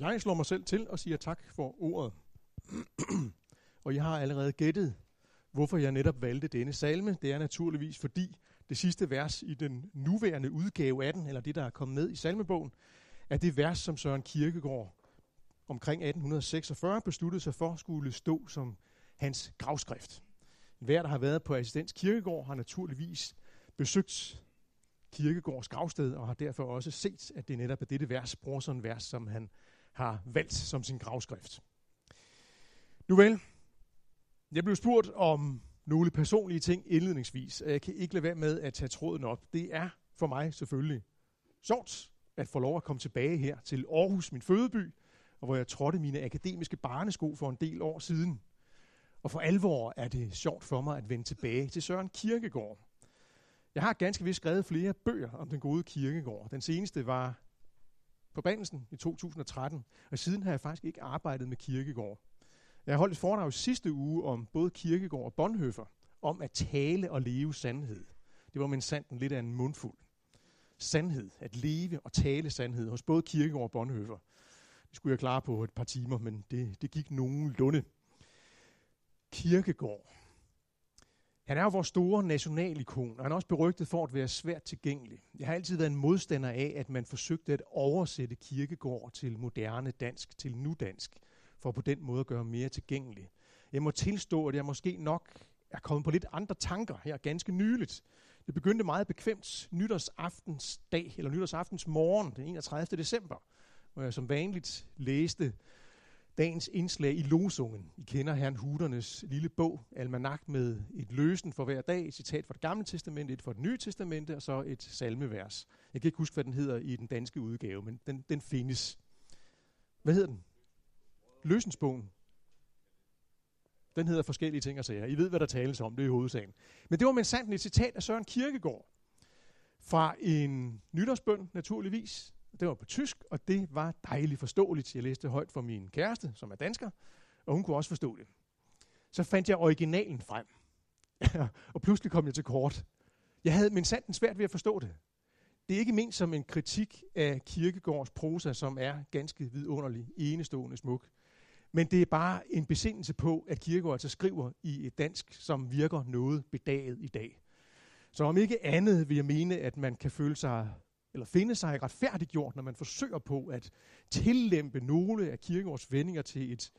Jeg slår mig selv til og siger tak for ordet. og jeg har allerede gættet, hvorfor jeg netop valgte denne salme. Det er naturligvis fordi det sidste vers i den nuværende udgave af den, eller det, der er kommet med i salmebogen, er det vers, som Søren Kierkegaard omkring 1846 besluttede sig for skulle stå som hans gravskrift. Hver, der har været på Assistens Kirkegård, har naturligvis besøgt Kirkegårds gravsted, og har derfor også set, at det netop er dette vers, Brorson vers, som han har valgt som sin gravskrift. Nu vel, jeg blev spurgt om nogle personlige ting indledningsvis, og jeg kan ikke lade være med at tage tråden op. Det er for mig selvfølgelig sjovt at få lov at komme tilbage her til Aarhus, min fødeby, og hvor jeg trådte mine akademiske barnesko for en del år siden. Og for alvor er det sjovt for mig at vende tilbage til Søren Kirkegård. Jeg har ganske vist skrevet flere bøger om den gode Kirkegård. Den seneste var forbandelsen i 2013, og siden har jeg faktisk ikke arbejdet med Kirkegård. Jeg holdt et foredrag sidste uge om både Kirkegård og Bonhoeffer, om at tale og leve sandhed. Det var med sanden lidt af en mundfuld. Sandhed, at leve og tale sandhed hos både Kirkegård og Bonhoeffer. Det skulle jeg klare på et par timer, men det, det gik nogenlunde. Kirkegård. Han er jo vores store nationalikon, og han er også berygtet for at være svært tilgængelig. Jeg har altid været en modstander af, at man forsøgte at oversætte Kirkegård til moderne dansk, til nudansk, for på den måde at gøre mere tilgængelig. Jeg må tilstå, at jeg måske nok er kommet på lidt andre tanker her ganske nyligt. Det begyndte meget bekvemt nytårsaftens dag, eller nytårsaftens morgen, den 31. december, hvor jeg som vanligt læste dagens indslag i Losungen. I kender herren Hudernes lille bog, Almanak, med et løsen for hver dag, et citat fra det gamle testamente, et fra det nye testamente, og så et salmevers. Jeg kan ikke huske, hvad den hedder i den danske udgave, men den, den findes. Hvad hedder den? Løsensbogen. Den hedder forskellige ting og sager. I ved, hvad der tales om, det er i hovedsagen. Men det var med sandt et citat af Søren Kierkegaard fra en nytårsbøn, naturligvis, det var på tysk, og det var dejligt forståeligt. Jeg læste højt for min kæreste, som er dansker, og hun kunne også forstå det. Så fandt jeg originalen frem, og pludselig kom jeg til kort. Jeg havde min sanden svært ved at forstå det. Det er ikke ment som en kritik af Kirkegårds prosa, som er ganske vidunderlig, enestående smuk. Men det er bare en besindelse på, at Kirkegaard altså skriver i et dansk, som virker noget bedaget i dag. Så om ikke andet vil jeg mene, at man kan føle sig eller finde sig retfærdiggjort, når man forsøger på at tillempe nogle af Kirkegaards vendinger til et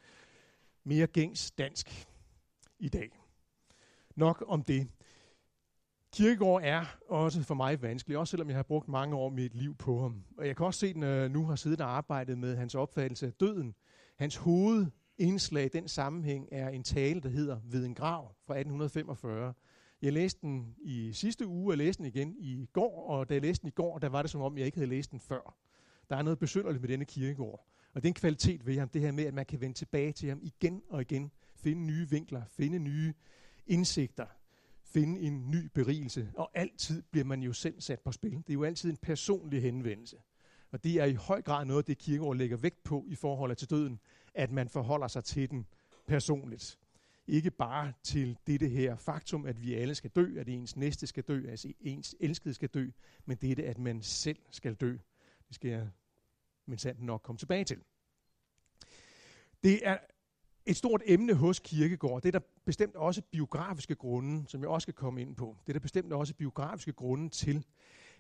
mere gængs dansk i dag. Nok om det. Kirkegaard er også for mig vanskelig, også selvom jeg har brugt mange år mit liv på ham. Og jeg kan også se, når jeg øh, nu har siddet og arbejdet med hans opfattelse af døden. Hans hovedindslag i den sammenhæng er en tale, der hedder Ved en grav fra 1845, jeg læste den i sidste uge, og læste den igen i går, og da jeg læste den i går, der var det som om, jeg ikke havde læst den før. Der er noget besynderligt med denne kirkegård. Og det er en kvalitet ved ham, det her med, at man kan vende tilbage til ham igen og igen, finde nye vinkler, finde nye indsigter, finde en ny berigelse, og altid bliver man jo selv sat på spil. Det er jo altid en personlig henvendelse. Og det er i høj grad noget, det kirkegård lægger vægt på i forhold til døden, at man forholder sig til den personligt. Ikke bare til dette her faktum, at vi alle skal dø, at ens næste skal dø, at ens elskede skal dø, men dette, at man selv skal dø. Det skal jeg men sandt nok komme tilbage til. Det er et stort emne hos Kirkegård. Det er der bestemt også biografiske grunde, som jeg også skal komme ind på. Det er der bestemt også biografiske grunde til.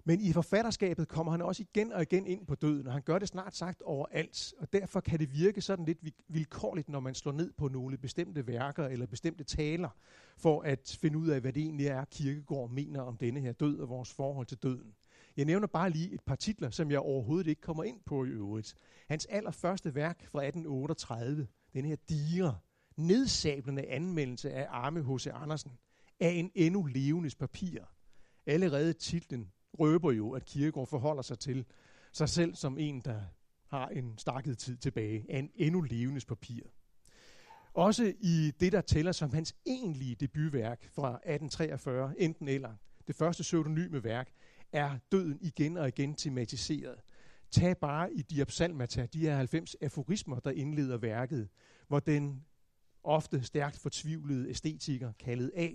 Men i forfatterskabet kommer han også igen og igen ind på døden, og han gør det snart sagt overalt. Og derfor kan det virke sådan lidt vilkårligt, når man slår ned på nogle bestemte værker eller bestemte taler, for at finde ud af, hvad det egentlig er, Kirkegård mener om denne her død og vores forhold til døden. Jeg nævner bare lige et par titler, som jeg overhovedet ikke kommer ind på i øvrigt. Hans allerførste værk fra 1838, den her digre, nedsablende anmeldelse af Arme H.C. Andersen, af en endnu levendes papir. Allerede titlen røber jo, at Kierkegaard forholder sig til sig selv som en, der har en stakket tid tilbage af en endnu levendes papir. Også i det, der tæller som hans egentlige debutværk fra 1843, enten eller, det første pseudonyme værk, er døden igen og igen tematiseret. Tag bare i Diapsalmata, de her 90 aforismer, der indleder værket, hvor den ofte stærkt fortvivlede æstetiker, kaldet A,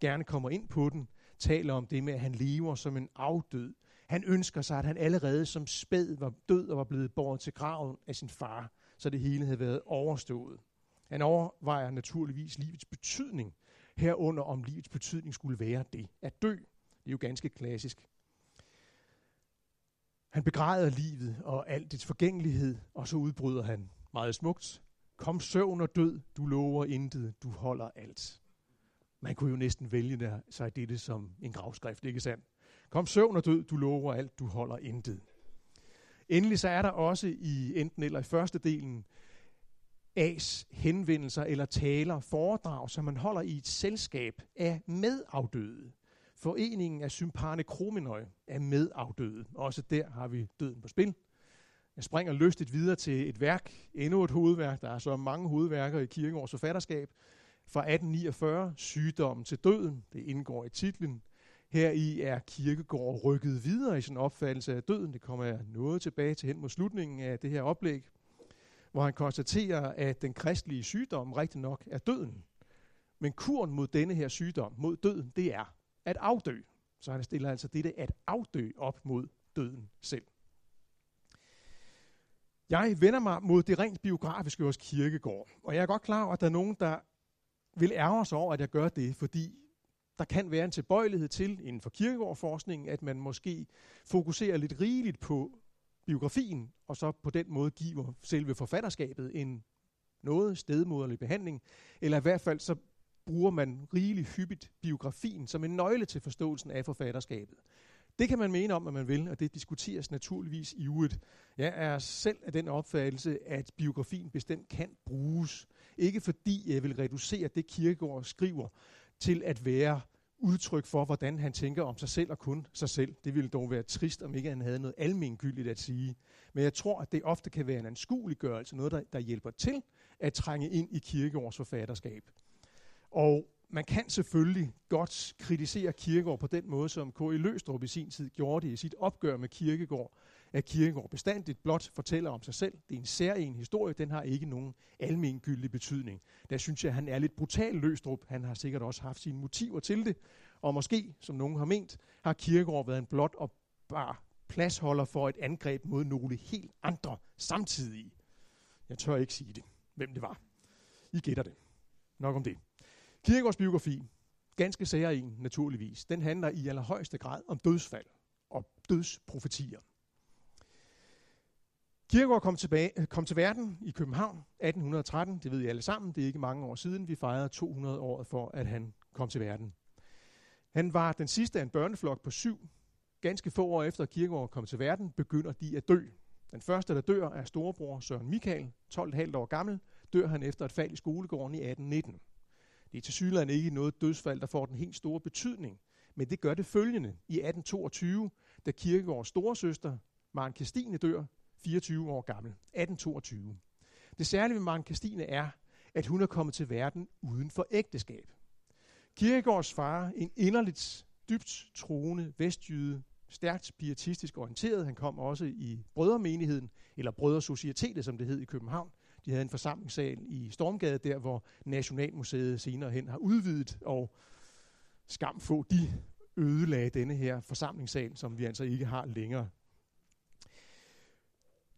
gerne kommer ind på den, taler om det med, at han lever som en afdød. Han ønsker sig, at han allerede som spæd var død og var blevet båret til graven af sin far, så det hele havde været overstået. Han overvejer naturligvis livets betydning, herunder om livets betydning skulle være det at dø. Det er jo ganske klassisk. Han begræder livet og alt dets forgængelighed, og så udbryder han meget smukt. Kom søvn og død, du lover intet, du holder alt. Man kunne jo næsten vælge der, sig dette som en gravskrift, ikke sandt? Kom søvn og død, du lover alt, du holder intet. Endelig så er der også i enten eller i første delen A's henvendelser eller taler, foredrag, som man holder i et selskab af medafdøde. Foreningen af Sympane Krominøj er medafdøde. Også der har vi døden på spil. Jeg springer lystigt videre til et værk, endnu et hovedværk. Der er så mange hovedværker i Kirkegaards forfatterskab. Fra 1849, Sygdommen til døden, det indgår i titlen. Her i er Kirkegård rykket videre i sin opfattelse af døden. Det kommer jeg noget tilbage til hen mod slutningen af det her oplæg, hvor han konstaterer, at den kristelige sygdom rigtig nok er døden. Men kuren mod denne her sygdom, mod døden, det er at afdø. Så han stiller altså dette at afdø op mod døden selv. Jeg vender mig mod det rent biografiske hos Kirkegård, og jeg er godt klar over, at der er nogen, der vil ærge os over, at jeg gør det, fordi der kan være en tilbøjelighed til inden for kirkegårdforskningen, at man måske fokuserer lidt rigeligt på biografien, og så på den måde giver selve forfatterskabet en noget stedmoderlig behandling, eller i hvert fald så bruger man rigeligt hyppigt biografien som en nøgle til forståelsen af forfatterskabet. Det kan man mene om, at man vil, og det diskuteres naturligvis i uget. Jeg er selv af den opfattelse, at biografien bestemt kan bruges. Ikke fordi jeg vil reducere det, Kirkegaard skriver, til at være udtryk for, hvordan han tænker om sig selv og kun sig selv. Det ville dog være trist, om ikke han havde noget almengyldigt at sige. Men jeg tror, at det ofte kan være en anskueliggørelse, noget, der, der hjælper til at trænge ind i Kirkegaards forfatterskab. Og man kan selvfølgelig godt kritisere Kirkegaard på den måde, som K.I. Løstrup i sin tid gjorde det i sit opgør med Kirkegaard, at Kirkegaard bestandigt blot fortæller om sig selv. Det er en særlig historie, den har ikke nogen almengyldig betydning. Der synes jeg, at han er lidt brutal Løstrup. Han har sikkert også haft sine motiver til det, og måske, som nogen har ment, har Kirkegaard været en blot og bare pladsholder for et angreb mod nogle helt andre samtidige. Jeg tør ikke sige det, hvem det var. I gætter det. Nok om det. Kirkegaards biografi, ganske særlig naturligvis, den handler i allerhøjeste grad om dødsfald og dødsprofetier. Kirkegaard kom, tilbage, øh, kom til verden i København 1813, det ved I alle sammen, det er ikke mange år siden, vi fejrede 200 år for, at han kom til verden. Han var den sidste af en børneflok på syv. Ganske få år efter Kirkegaard kom til verden, begynder de at dø. Den første, der dør, er storebror Søren Michael, 12,5 år gammel, dør han efter et fald i skolegården i 1819. Det er til synligheden ikke noget dødsfald, der får den helt store betydning, men det gør det følgende. I 1822, da Kirkegaards storesøster, Maren Christine, dør, 24 år gammel. 1822. Det særlige ved Maren Christine er, at hun er kommet til verden uden for ægteskab. Kierkegaards far, en inderligt dybt troende vestjyde, stærkt pietistisk orienteret. Han kom også i brødremenigheden, eller brødresocietetet, som det hed i København, de havde en forsamlingssal i Stormgade, der hvor Nationalmuseet senere hen har udvidet, og skam få de ødelagde denne her forsamlingssal, som vi altså ikke har længere.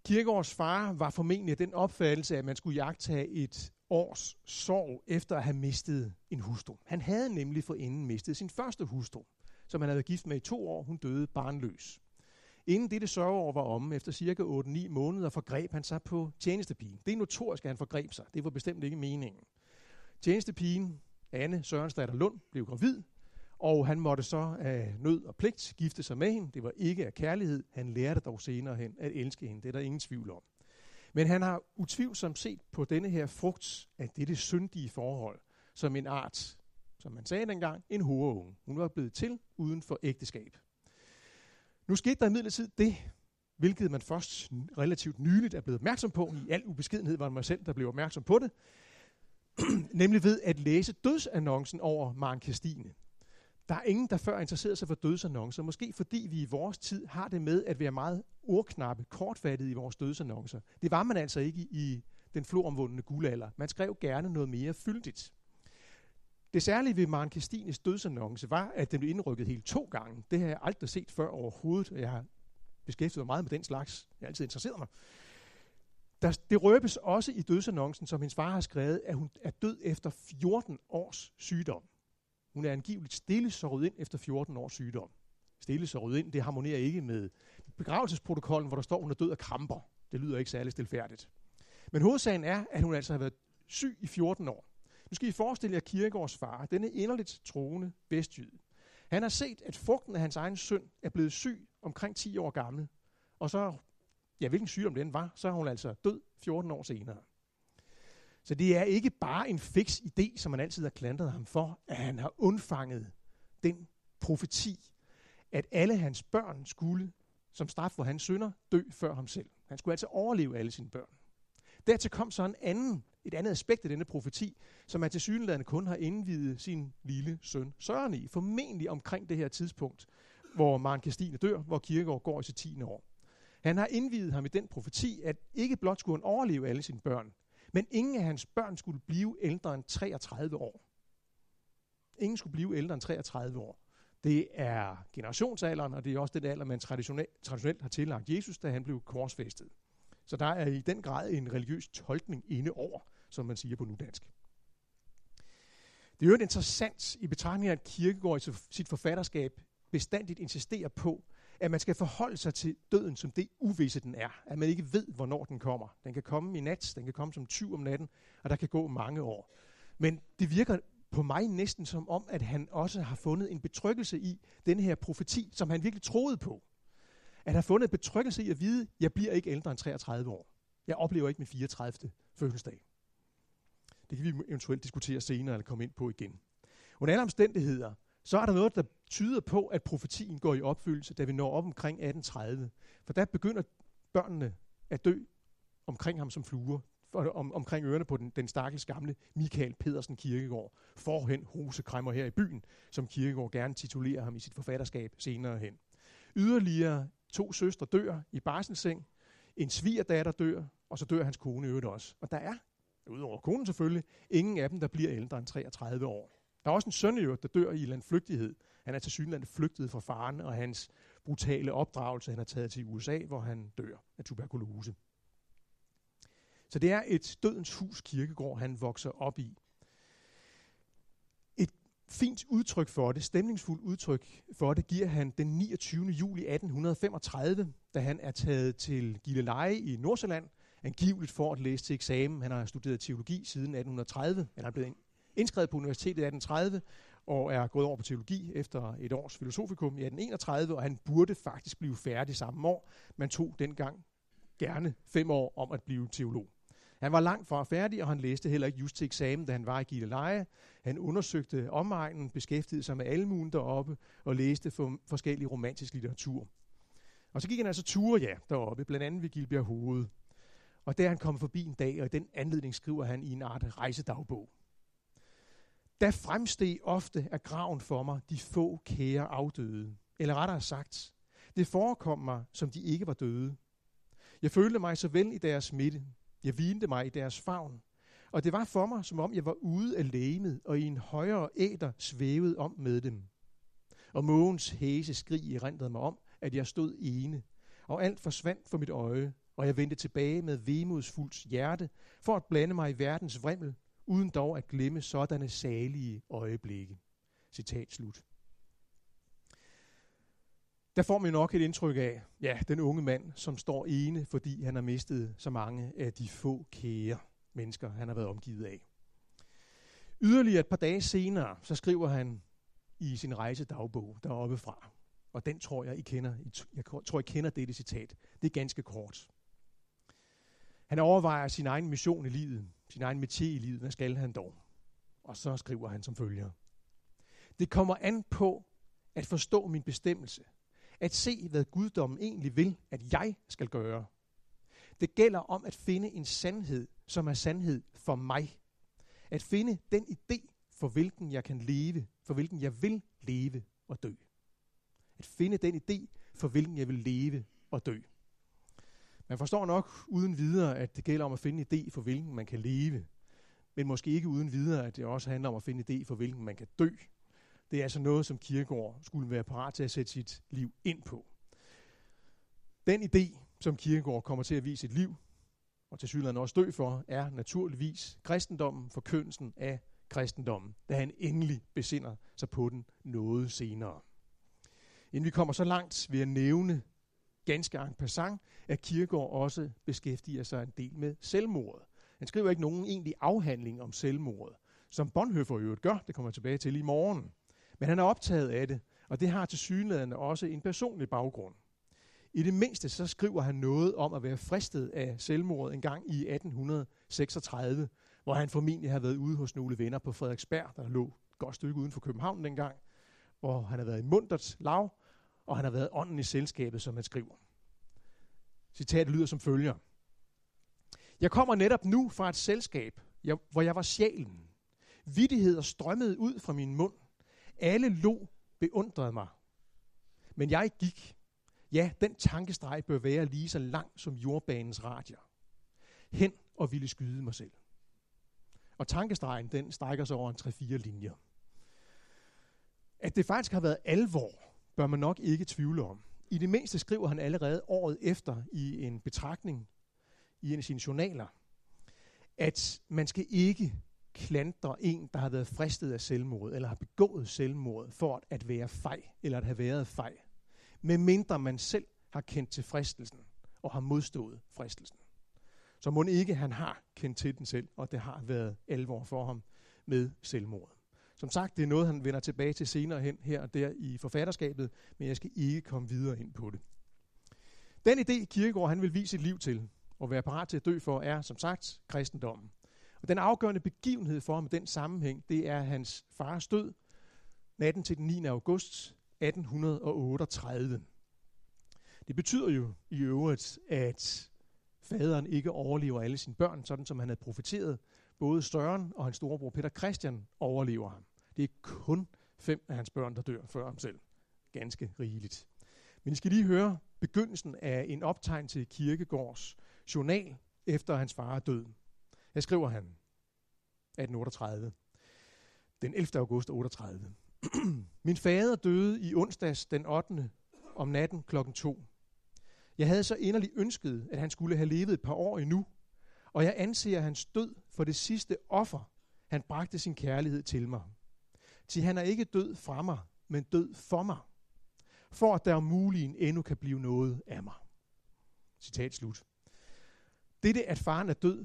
Kirkegaards far var formentlig den opfattelse, at man skulle jagtage et års sorg efter at have mistet en hustru. Han havde nemlig forinden mistet sin første hustru, som han havde gift med i to år. Hun døde barnløs. Inden dette sørgeår var omme, efter cirka 8-9 måneder, forgreb han sig på tjenestepigen. Det er notorisk, at han forgreb sig. Det var bestemt ikke meningen. Tjenestepigen, Anne Sørensdatter Lund, blev gravid, og han måtte så af nød og pligt gifte sig med hende. Det var ikke af kærlighed. Han lærte dog senere hen at elske hende. Det er der ingen tvivl om. Men han har utvivlsomt set på denne her frugt af dette syndige forhold som en art, som man sagde dengang, en hovedunge. Hun var blevet til uden for ægteskab. Nu skete der imidlertid det, hvilket man først relativt nyligt er blevet opmærksom på. I al ubeskedenhed var det mig selv, der blev opmærksom på det. Nemlig ved at læse dødsannoncen over Maren Kirstine. Der er ingen, der før interesserede sig for dødsannoncer. Måske fordi vi i vores tid har det med at være meget ordknappe, kortfattede i vores dødsannoncer. Det var man altså ikke i den floromvundne guldalder. Man skrev gerne noget mere fyldigt. Det særlige ved Maren Kristines dødsannonce var, at den blev indrykket helt to gange. Det har jeg aldrig set før overhovedet, og jeg har beskæftiget mig meget med den slags. Jeg har altid interesseret mig. Der, det røbes også i dødsannoncen, som hendes far har skrevet, at hun er død efter 14 års sygdom. Hun er angiveligt stille såret ind efter 14 års sygdom. Stille såret ind, det harmonerer ikke med begravelsesprotokollen, hvor der står, at hun er død af kramper. Det lyder ikke særlig stilfærdigt. Men hovedsagen er, at hun altså har været syg i 14 år. Nu skal I forestille jer Kirkegaards far, denne inderligt troende vestjyde. Han har set, at frugten af hans egen søn er blevet syg omkring 10 år gammel. Og så, ja, hvilken sygdom den var, så er hun altså død 14 år senere. Så det er ikke bare en fix idé, som man altid har klandret ham for, at han har undfanget den profeti, at alle hans børn skulle, som straf for hans sønder, dø før ham selv. Han skulle altså overleve alle sine børn. Dertil kom så en anden, et andet aspekt af denne profeti, som han til synligheden kun har indvidet sin lille søn Søren i, formentlig omkring det her tidspunkt, hvor Maren Kirstine dør, hvor Kirkegaard går i sit 10. år. Han har indvidet ham i den profeti, at ikke blot skulle han overleve alle sine børn, men ingen af hans børn skulle blive ældre end 33 år. Ingen skulle blive ældre end 33 år. Det er generationsalderen, og det er også den alder, man traditionelt, traditionelt har tillagt Jesus, da han blev korsfæstet. Så der er i den grad en religiøs tolkning inde over, som man siger på nudansk. Det er jo interessant i betragtning af, at Kirkegaard i sit forfatterskab bestandigt insisterer på, at man skal forholde sig til døden som det uvisse den er. At man ikke ved, hvornår den kommer. Den kan komme i nat, den kan komme som 20 om natten, og der kan gå mange år. Men det virker på mig næsten som om, at han også har fundet en betryggelse i den her profeti, som han virkelig troede på. At have fundet en betryggelse i at vide, at jeg bliver ikke ældre end 33 år. Jeg oplever ikke min 34. fødselsdag. Det kan vi eventuelt diskutere senere eller komme ind på igen. Under alle omstændigheder, så er der noget, der tyder på, at profetien går i opfyldelse, da vi når op omkring 1830. For der begynder børnene at dø omkring ham som fluer, for, om, omkring ørerne på den, den stakkels gamle Michael Pedersen Kirkegård, forhen hosekræmmer her i byen, som Kirkegård gerne titulerer ham i sit forfatterskab senere hen. Yderligere to søstre dør i barselseng, en svigerdatter dør, og så dør hans kone øvrigt også. Og der er, udover konen selvfølgelig, ingen af dem, der bliver ældre end 33 år. Der er også en søn der dør i landflygtighed. Han er til synligheden flygtet fra faren og hans brutale opdragelse. Han er taget til USA, hvor han dør af tuberkulose. Så det er et dødens hus kirkegård, han vokser op i. Et fint udtryk for det, stemningsfuldt udtryk for det, giver han den 29. juli 1835, da han er taget til Gilleleje i Nordsjælland, angiveligt for at læse til eksamen. Han har studeret teologi siden 1830, men han er blevet indskrevet på universitetet i 1830, og er gået over på teologi efter et års filosofikum i 1831, og han burde faktisk blive færdig samme år. Man tog dengang gerne fem år om at blive teolog. Han var langt fra færdig, og han læste heller ikke just til eksamen, da han var i Gilleleje. Han undersøgte omegnen, beskæftigede sig med almuen deroppe, og læste for forskellig romantisk litteratur. Og så gik han altså ture, ja, deroppe, blandt andet ved Gilbjerg Hoved. Og der han kom forbi en dag, og i den anledning skriver han i en art rejsedagbog. Der fremsteg ofte af graven for mig de få kære afdøde. Eller rettere sagt, det forekom mig, som de ikke var døde. Jeg følte mig så vel i deres midte. Jeg vinte mig i deres favn. Og det var for mig, som om jeg var ude af lægemet, og i en højere æder svævede om med dem. Og mågens hæse skrig erindrede mig om, at jeg stod ene, og alt forsvandt for mit øje, og jeg vendte tilbage med vemodsfuldt hjerte, for at blande mig i verdens vrimmel, uden dog at glemme sådanne salige øjeblikke. Citat slut. Der får man nok et indtryk af, ja, den unge mand, som står ene, fordi han har mistet så mange af de få kære mennesker, han har været omgivet af. Yderligere et par dage senere, så skriver han i sin rejsedagbog deroppe fra, og den tror jeg, I kender, jeg tror, I kender dette citat. Det er ganske kort. Han overvejer sin egen mission i livet, sin egen metier i livet. Hvad skal han dog? Og så skriver han som følger. Det kommer an på at forstå min bestemmelse. At se, hvad guddommen egentlig vil, at jeg skal gøre. Det gælder om at finde en sandhed, som er sandhed for mig. At finde den idé, for hvilken jeg kan leve, for hvilken jeg vil leve og dø. At finde den idé, for hvilken jeg vil leve og dø. Man forstår nok uden videre, at det gælder om at finde en idé for, hvilken man kan leve. men måske ikke uden videre, at det også handler om at finde en idé for, hvilken man kan dø. Det er altså noget, som Kierkegaard skulle være parat til at sætte sit liv ind på. Den idé, som Kierkegaard kommer til at vise sit liv, og til synligheden også dø for, er naturligvis kristendommen, forkyndelsen af kristendommen, da han endelig besinder sig på den noget senere. Inden vi kommer så langt, vil jeg nævne ganske en passant, at Kierkegaard også beskæftiger sig en del med selvmordet. Han skriver ikke nogen egentlig afhandling om selvmordet, som Bonhoeffer jo gør, det kommer jeg tilbage til i morgen. Men han er optaget af det, og det har til synligheden også en personlig baggrund. I det mindste så skriver han noget om at være fristet af selvmordet en gang i 1836, hvor han formentlig har været ude hos nogle venner på Frederiksberg, der lå et godt stykke uden for København dengang, hvor han har været i mundert lav, og han har været ånden i selskabet, som han skriver. Citatet lyder som følger. Jeg kommer netop nu fra et selskab, jeg, hvor jeg var sjælen. Vittigheder strømmede ud fra min mund. Alle lo beundrede mig. Men jeg gik. Ja, den tankestreg bør være lige så lang som jordbanens radier. Hen og ville skyde mig selv. Og tankestregen, den strækker sig over en 3-4 linjer. At det faktisk har været alvor, bør man nok ikke tvivle om. I det mindste skriver han allerede året efter i en betragtning i en af sine journaler, at man skal ikke klandre en, der har været fristet af selvmord, eller har begået selvmord, for at være fej, eller at have været fej. Medmindre man selv har kendt til fristelsen, og har modstået fristelsen. Så må ikke han har kendt til den selv, og det har været alvor for ham med selvmord. Som sagt, det er noget, han vender tilbage til senere hen her og der i forfatterskabet, men jeg skal ikke komme videre ind på det. Den idé, Kierkegaard han vil vise sit liv til, og være parat til at dø for, er som sagt kristendommen. Og den afgørende begivenhed for ham i den sammenhæng, det er hans fars død natten til den 9. august 1838. Det betyder jo i øvrigt, at faderen ikke overlever alle sine børn, sådan som han havde profeteret. Både Søren og hans storebror Peter Christian overlever ham. Det er kun fem af hans børn, der dør før ham selv. Ganske rigeligt. Men I skal lige høre begyndelsen af en optegn til Kirkegårds journal efter hans far er død. Her skriver han 1838. Den 11. august 38. Min fader døde i onsdags den 8. om natten klokken 2. Jeg havde så inderligt ønsket, at han skulle have levet et par år endnu, og jeg anser hans død for det sidste offer, han bragte sin kærlighed til mig. Til han er ikke død fra mig, men død for mig, for at der om muligen endnu kan blive noget af mig. Citat slut. Dette, at faren er død,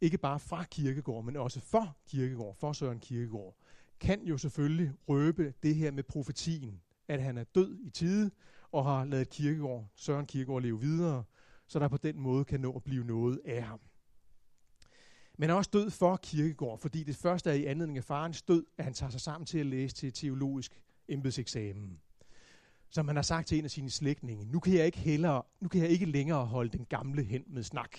ikke bare fra kirkegård, men også for kirkegård, for Søren Kirkegård, kan jo selvfølgelig røbe det her med profetien, at han er død i tide, og har lavet kirkegård, Søren Kirkegård leve videre, så der på den måde kan nå at blive noget af ham. Men er også død for Kirkegård, fordi det første er i anledning af farens død, at han tager sig sammen til at læse til teologisk embedseksamen. Som han har sagt til en af sine slægtninge, nu kan jeg ikke, hellere, nu kan jeg ikke længere holde den gamle hen med snak,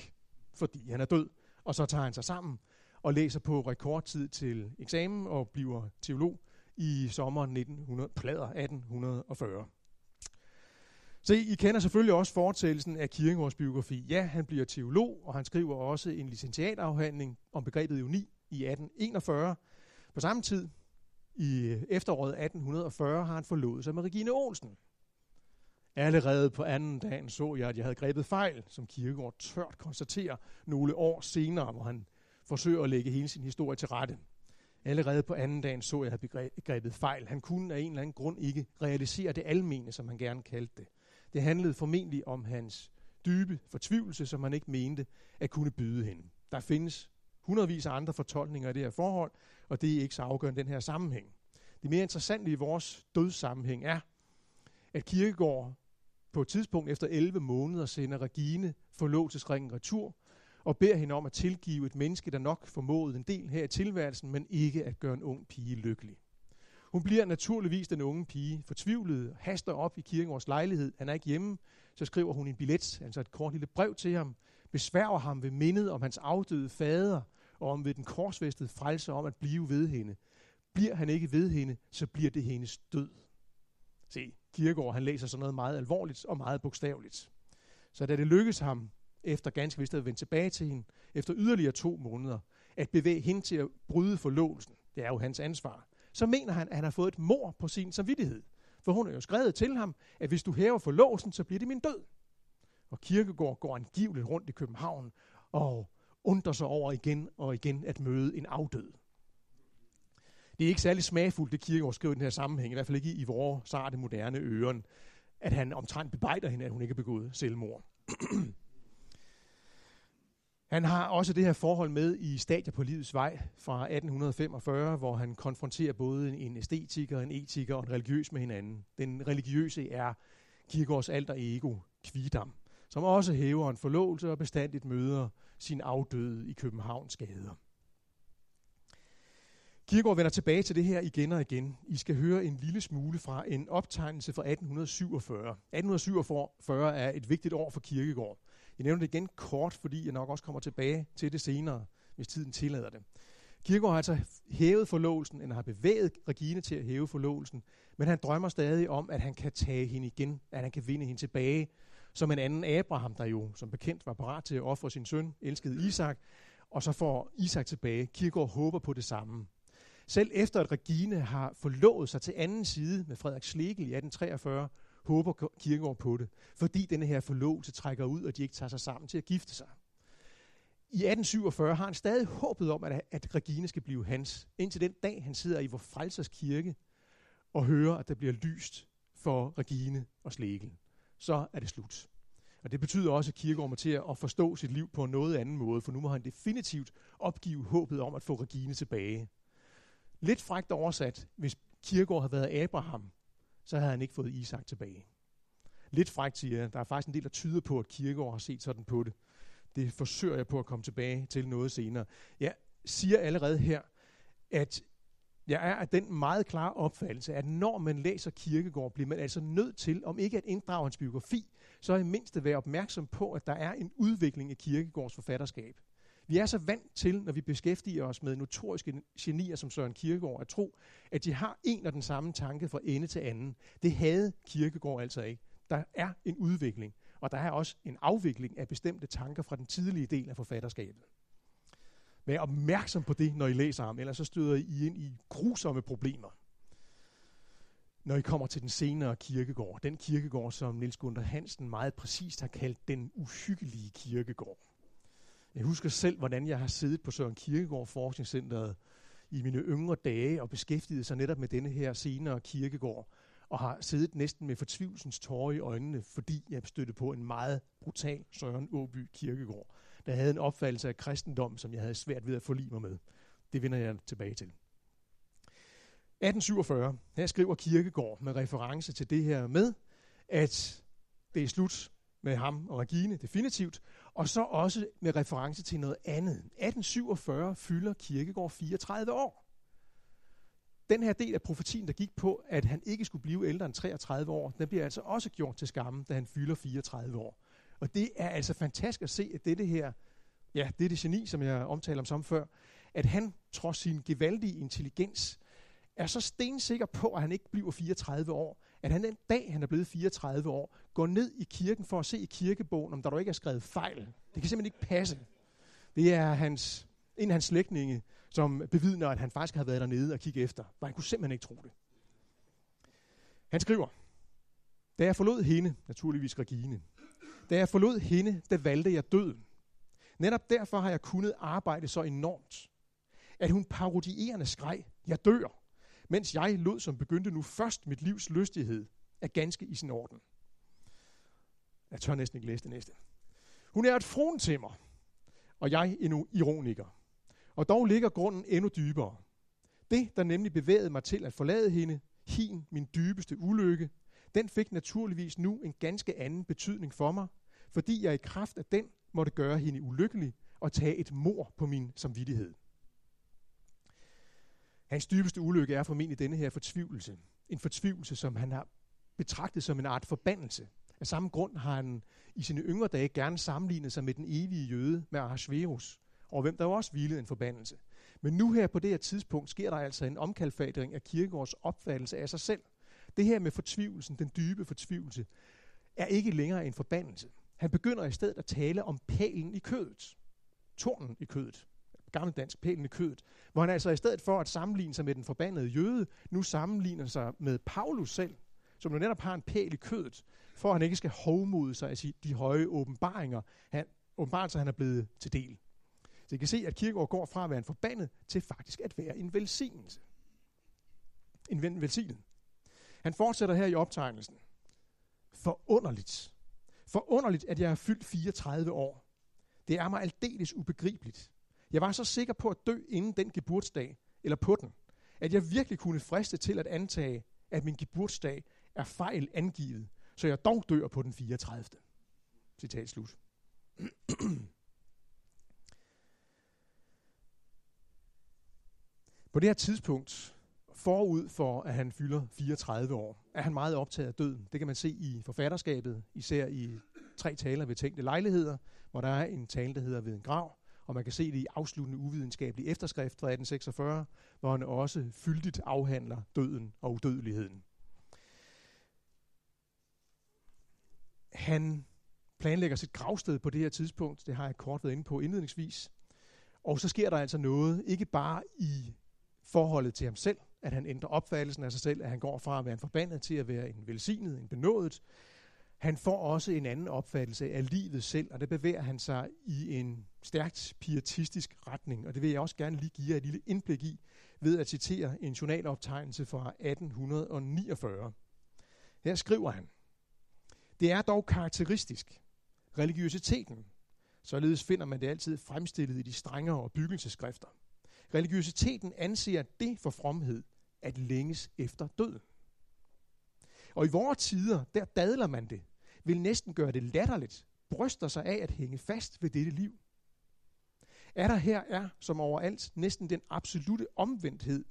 fordi han er død. Og så tager han sig sammen og læser på rekordtid til eksamen og bliver teolog i sommeren 1900, plader 1840. Så I kender selvfølgelig også fortællelsen af Kierkegaards biografi. Ja, han bliver teolog, og han skriver også en licentiatafhandling om begrebet uni i 1841. På samme tid, i øh, efteråret 1840, har han forlovet sig med Regine Olsen. Allerede på anden dagen så jeg, at jeg havde grebet fejl, som Kierkegaard tørt konstaterer nogle år senere, hvor han forsøger at lægge hele sin historie til rette. Allerede på anden dagen så jeg, at jeg havde grebet fejl. Han kunne af en eller anden grund ikke realisere det almene, som han gerne kaldte det. Det handlede formentlig om hans dybe fortvivlelse, som han ikke mente at kunne byde hende. Der findes hundredvis af andre fortolkninger af det her forhold, og det er ikke så afgørende den her sammenhæng. Det mere interessante i vores dødssammenhæng er, at Kirkegård på et tidspunkt efter 11 måneder sender Regine forlovelsesringen retur, og beder hende om at tilgive et menneske, der nok formåede en del her i tilværelsen, men ikke at gøre en ung pige lykkelig. Hun bliver naturligvis den unge pige fortvivlet, haster op i Kirkegårds lejlighed. Han er ikke hjemme, så skriver hun en billet, altså et kort lille brev til ham, besværger ham ved mindet om hans afdøde fader, og om ved den korsvæstede frelse om at blive ved hende. Bliver han ikke ved hende, så bliver det hendes død. Se, Kirkegaard han læser sådan noget meget alvorligt og meget bogstaveligt. Så da det lykkes ham, efter ganske vist at vende tilbage til hende, efter yderligere to måneder, at bevæge hende til at bryde forlovelsen, det er jo hans ansvar, så mener han, at han har fået et mor på sin samvittighed. For hun har jo skrevet til ham, at hvis du hæver for låsen, så bliver det min død. Og Kirkegård går angiveligt rundt i København og undrer sig over igen og igen at møde en afdød. Det er ikke særlig smagfuldt, det Kirkegaard skriver i den her sammenhæng, i hvert fald ikke i vores sarte moderne øren, at han omtrent bebejder hende, at hun ikke har begået selvmord. han har også det her forhold med i Stadier på livets vej fra 1845, hvor han konfronterer både en æstetiker, en etiker og en religiøs med hinanden. Den religiøse er Kierkegaards alter ego, Kvidam, som også hæver en forlovelse og bestandigt møder sin afdøde i Københavns gader. Kierkegaard vender tilbage til det her igen og igen. I skal høre en lille smule fra en optegnelse fra 1847. 1847 er et vigtigt år for Kierkegaard. Jeg nævner det igen kort, fordi jeg nok også kommer tilbage til det senere, hvis tiden tillader det. Kirkegaard har altså hævet forlovelsen, eller har bevæget Regine til at hæve forlovelsen, men han drømmer stadig om, at han kan tage hende igen, at han kan vinde hende tilbage, som en anden Abraham, der jo som bekendt var parat til at ofre sin søn, elskede Isak, og så får Isak tilbage. Kirkegaard håber på det samme. Selv efter at Regine har forlovet sig til anden side med Frederik Schlegel i 1843, håber Kirkegaard på det, fordi denne her forlovelse trækker ud, og de ikke tager sig sammen til at gifte sig. I 1847 har han stadig håbet om, at, at Regine skal blive hans, indtil den dag, han sidder i vor frelsers kirke og hører, at der bliver lyst for Regine og Schlegel. Så er det slut. Og det betyder også, at Kirkegaard må til at forstå sit liv på en noget anden måde, for nu må han definitivt opgive håbet om at få Regine tilbage. Lidt frægt oversat, hvis Kirkegaard havde været Abraham, så havde han ikke fået Isak tilbage. Lidt frægt siger jeg, der er faktisk en del, der tyder på, at Kierkegaard har set sådan på det. Det forsøger jeg på at komme tilbage til noget senere. Jeg siger allerede her, at jeg er af den meget klare opfattelse, at når man læser Kierkegaard, bliver man altså nødt til, om ikke at inddrage hans biografi, så i mindst at være opmærksom på, at der er en udvikling i Kierkegaards forfatterskab. Vi er så vant til, når vi beskæftiger os med notoriske genier som Søren Kierkegaard, at tro, at de har en og den samme tanke fra ende til anden. Det havde Kierkegaard altså ikke. Der er en udvikling, og der er også en afvikling af bestemte tanker fra den tidlige del af forfatterskabet. Vær opmærksom på det, når I læser ham, ellers så støder I ind i grusomme problemer. Når I kommer til den senere kirkegård, den kirkegård, som Nils Gunther Hansen meget præcist har kaldt den uhyggelige kirkegård. Jeg husker selv, hvordan jeg har siddet på Søren Kirkegaard Forskningscenteret i mine yngre dage og beskæftiget sig netop med denne her senere kirkegård, og har siddet næsten med fortvivlsens tårer i øjnene, fordi jeg støtte på en meget brutal Søren Åby Kirkegård, der havde en opfattelse af kristendom, som jeg havde svært ved at forlige mig med. Det vender jeg tilbage til. 1847, her skriver Kirkegård med reference til det her med, at det er slut med ham og Regine definitivt, og så også med reference til noget andet. 1847 fylder Kirkegård 34 år. Den her del af profetien, der gik på, at han ikke skulle blive ældre end 33 år, den bliver altså også gjort til skamme, da han fylder 34 år. Og det er altså fantastisk at se, at dette her, ja, det er det geni, som jeg omtaler om som før, at han, trods sin gevaldige intelligens, er så stensikker på, at han ikke bliver 34 år, at han den dag, han er blevet 34 år, går ned i kirken for at se i kirkebogen, om der dog ikke er skrevet fejl. Det kan simpelthen ikke passe. Det er hans, en af hans slægtninge, som bevidner, at han faktisk havde været dernede og kigge efter. Men han kunne simpelthen ikke tro det. Han skriver, da jeg forlod hende, naturligvis Regine, da jeg forlod hende, der valgte jeg døden. Netop derfor har jeg kunnet arbejde så enormt, at hun parodierende skreg, jeg dør, mens jeg lod som begyndte nu først mit livs lystighed, er ganske i sin orden. Jeg tør næsten ikke læse det næste. Hun er et frontimmer, og jeg en ironiker. Og dog ligger grunden endnu dybere. Det, der nemlig bevægede mig til at forlade hende, hin min dybeste ulykke, den fik naturligvis nu en ganske anden betydning for mig, fordi jeg i kraft af den måtte gøre hende ulykkelig og tage et mor på min samvittighed. Hans dybeste ulykke er formentlig denne her fortvivlelse. En fortvivlelse, som han har betragtet som en art forbandelse. Af samme grund har han i sine yngre dage gerne sammenlignet sig med den evige jøde med Ahasverus, og hvem der også hvilede en forbandelse. Men nu her på det her tidspunkt sker der altså en omkalfatring af kirkegårds opfattelse af sig selv. Det her med fortvivlelsen, den dybe fortvivlelse, er ikke længere en forbandelse. Han begynder i stedet at tale om pælen i kødet. Tornen i kødet gammeldansk pælen i kødet, hvor han altså i stedet for at sammenligne sig med den forbandede jøde, nu sammenligner sig med Paulus selv, som jo netop har en pæl i kødet, for at han ikke skal hovmode sig af de høje åbenbaringer, han, åbenbarelser, han er blevet til del. Så I kan se, at Kirkegaard går fra at være en forbandet til faktisk at være en velsignelse. En velsignet. Han fortsætter her i optegnelsen. Forunderligt. Forunderligt, at jeg er fyldt 34 år. Det er mig aldeles ubegribeligt. Jeg var så sikker på at dø inden den geburtsdag, eller på den, at jeg virkelig kunne friste til at antage, at min geburtsdag er fejl angivet, så jeg dog dør på den 34. Citat slut. på det her tidspunkt, forud for at han fylder 34 år, er han meget optaget af døden. Det kan man se i forfatterskabet, især i tre taler ved tænkte lejligheder, hvor der er en tale, der hedder ved en grav, og man kan se det i afsluttende uvidenskabelig efterskrift fra 1846, hvor han også fyldigt afhandler døden og udødeligheden. Han planlægger sit gravsted på det her tidspunkt, det har jeg kort været inde på indledningsvis, og så sker der altså noget, ikke bare i forholdet til ham selv, at han ændrer opfattelsen af sig selv, at han går fra at være en forbandet til at være en velsignet, en benådet. Han får også en anden opfattelse af livet selv, og det bevæger han sig i en stærkt pietistisk retning, og det vil jeg også gerne lige give jer et lille indblik i, ved at citere en journaloptegnelse fra 1849. Her skriver han, Det er dog karakteristisk. Religiøsiteten, således finder man det altid fremstillet i de strengere og byggelseskrifter. Religiøsiteten anser det for fromhed at længes efter døden. Og i vores tider, der dadler man det, vil næsten gøre det latterligt, bryster sig af at hænge fast ved dette liv. Er der her er, som overalt, næsten den absolute omvendthed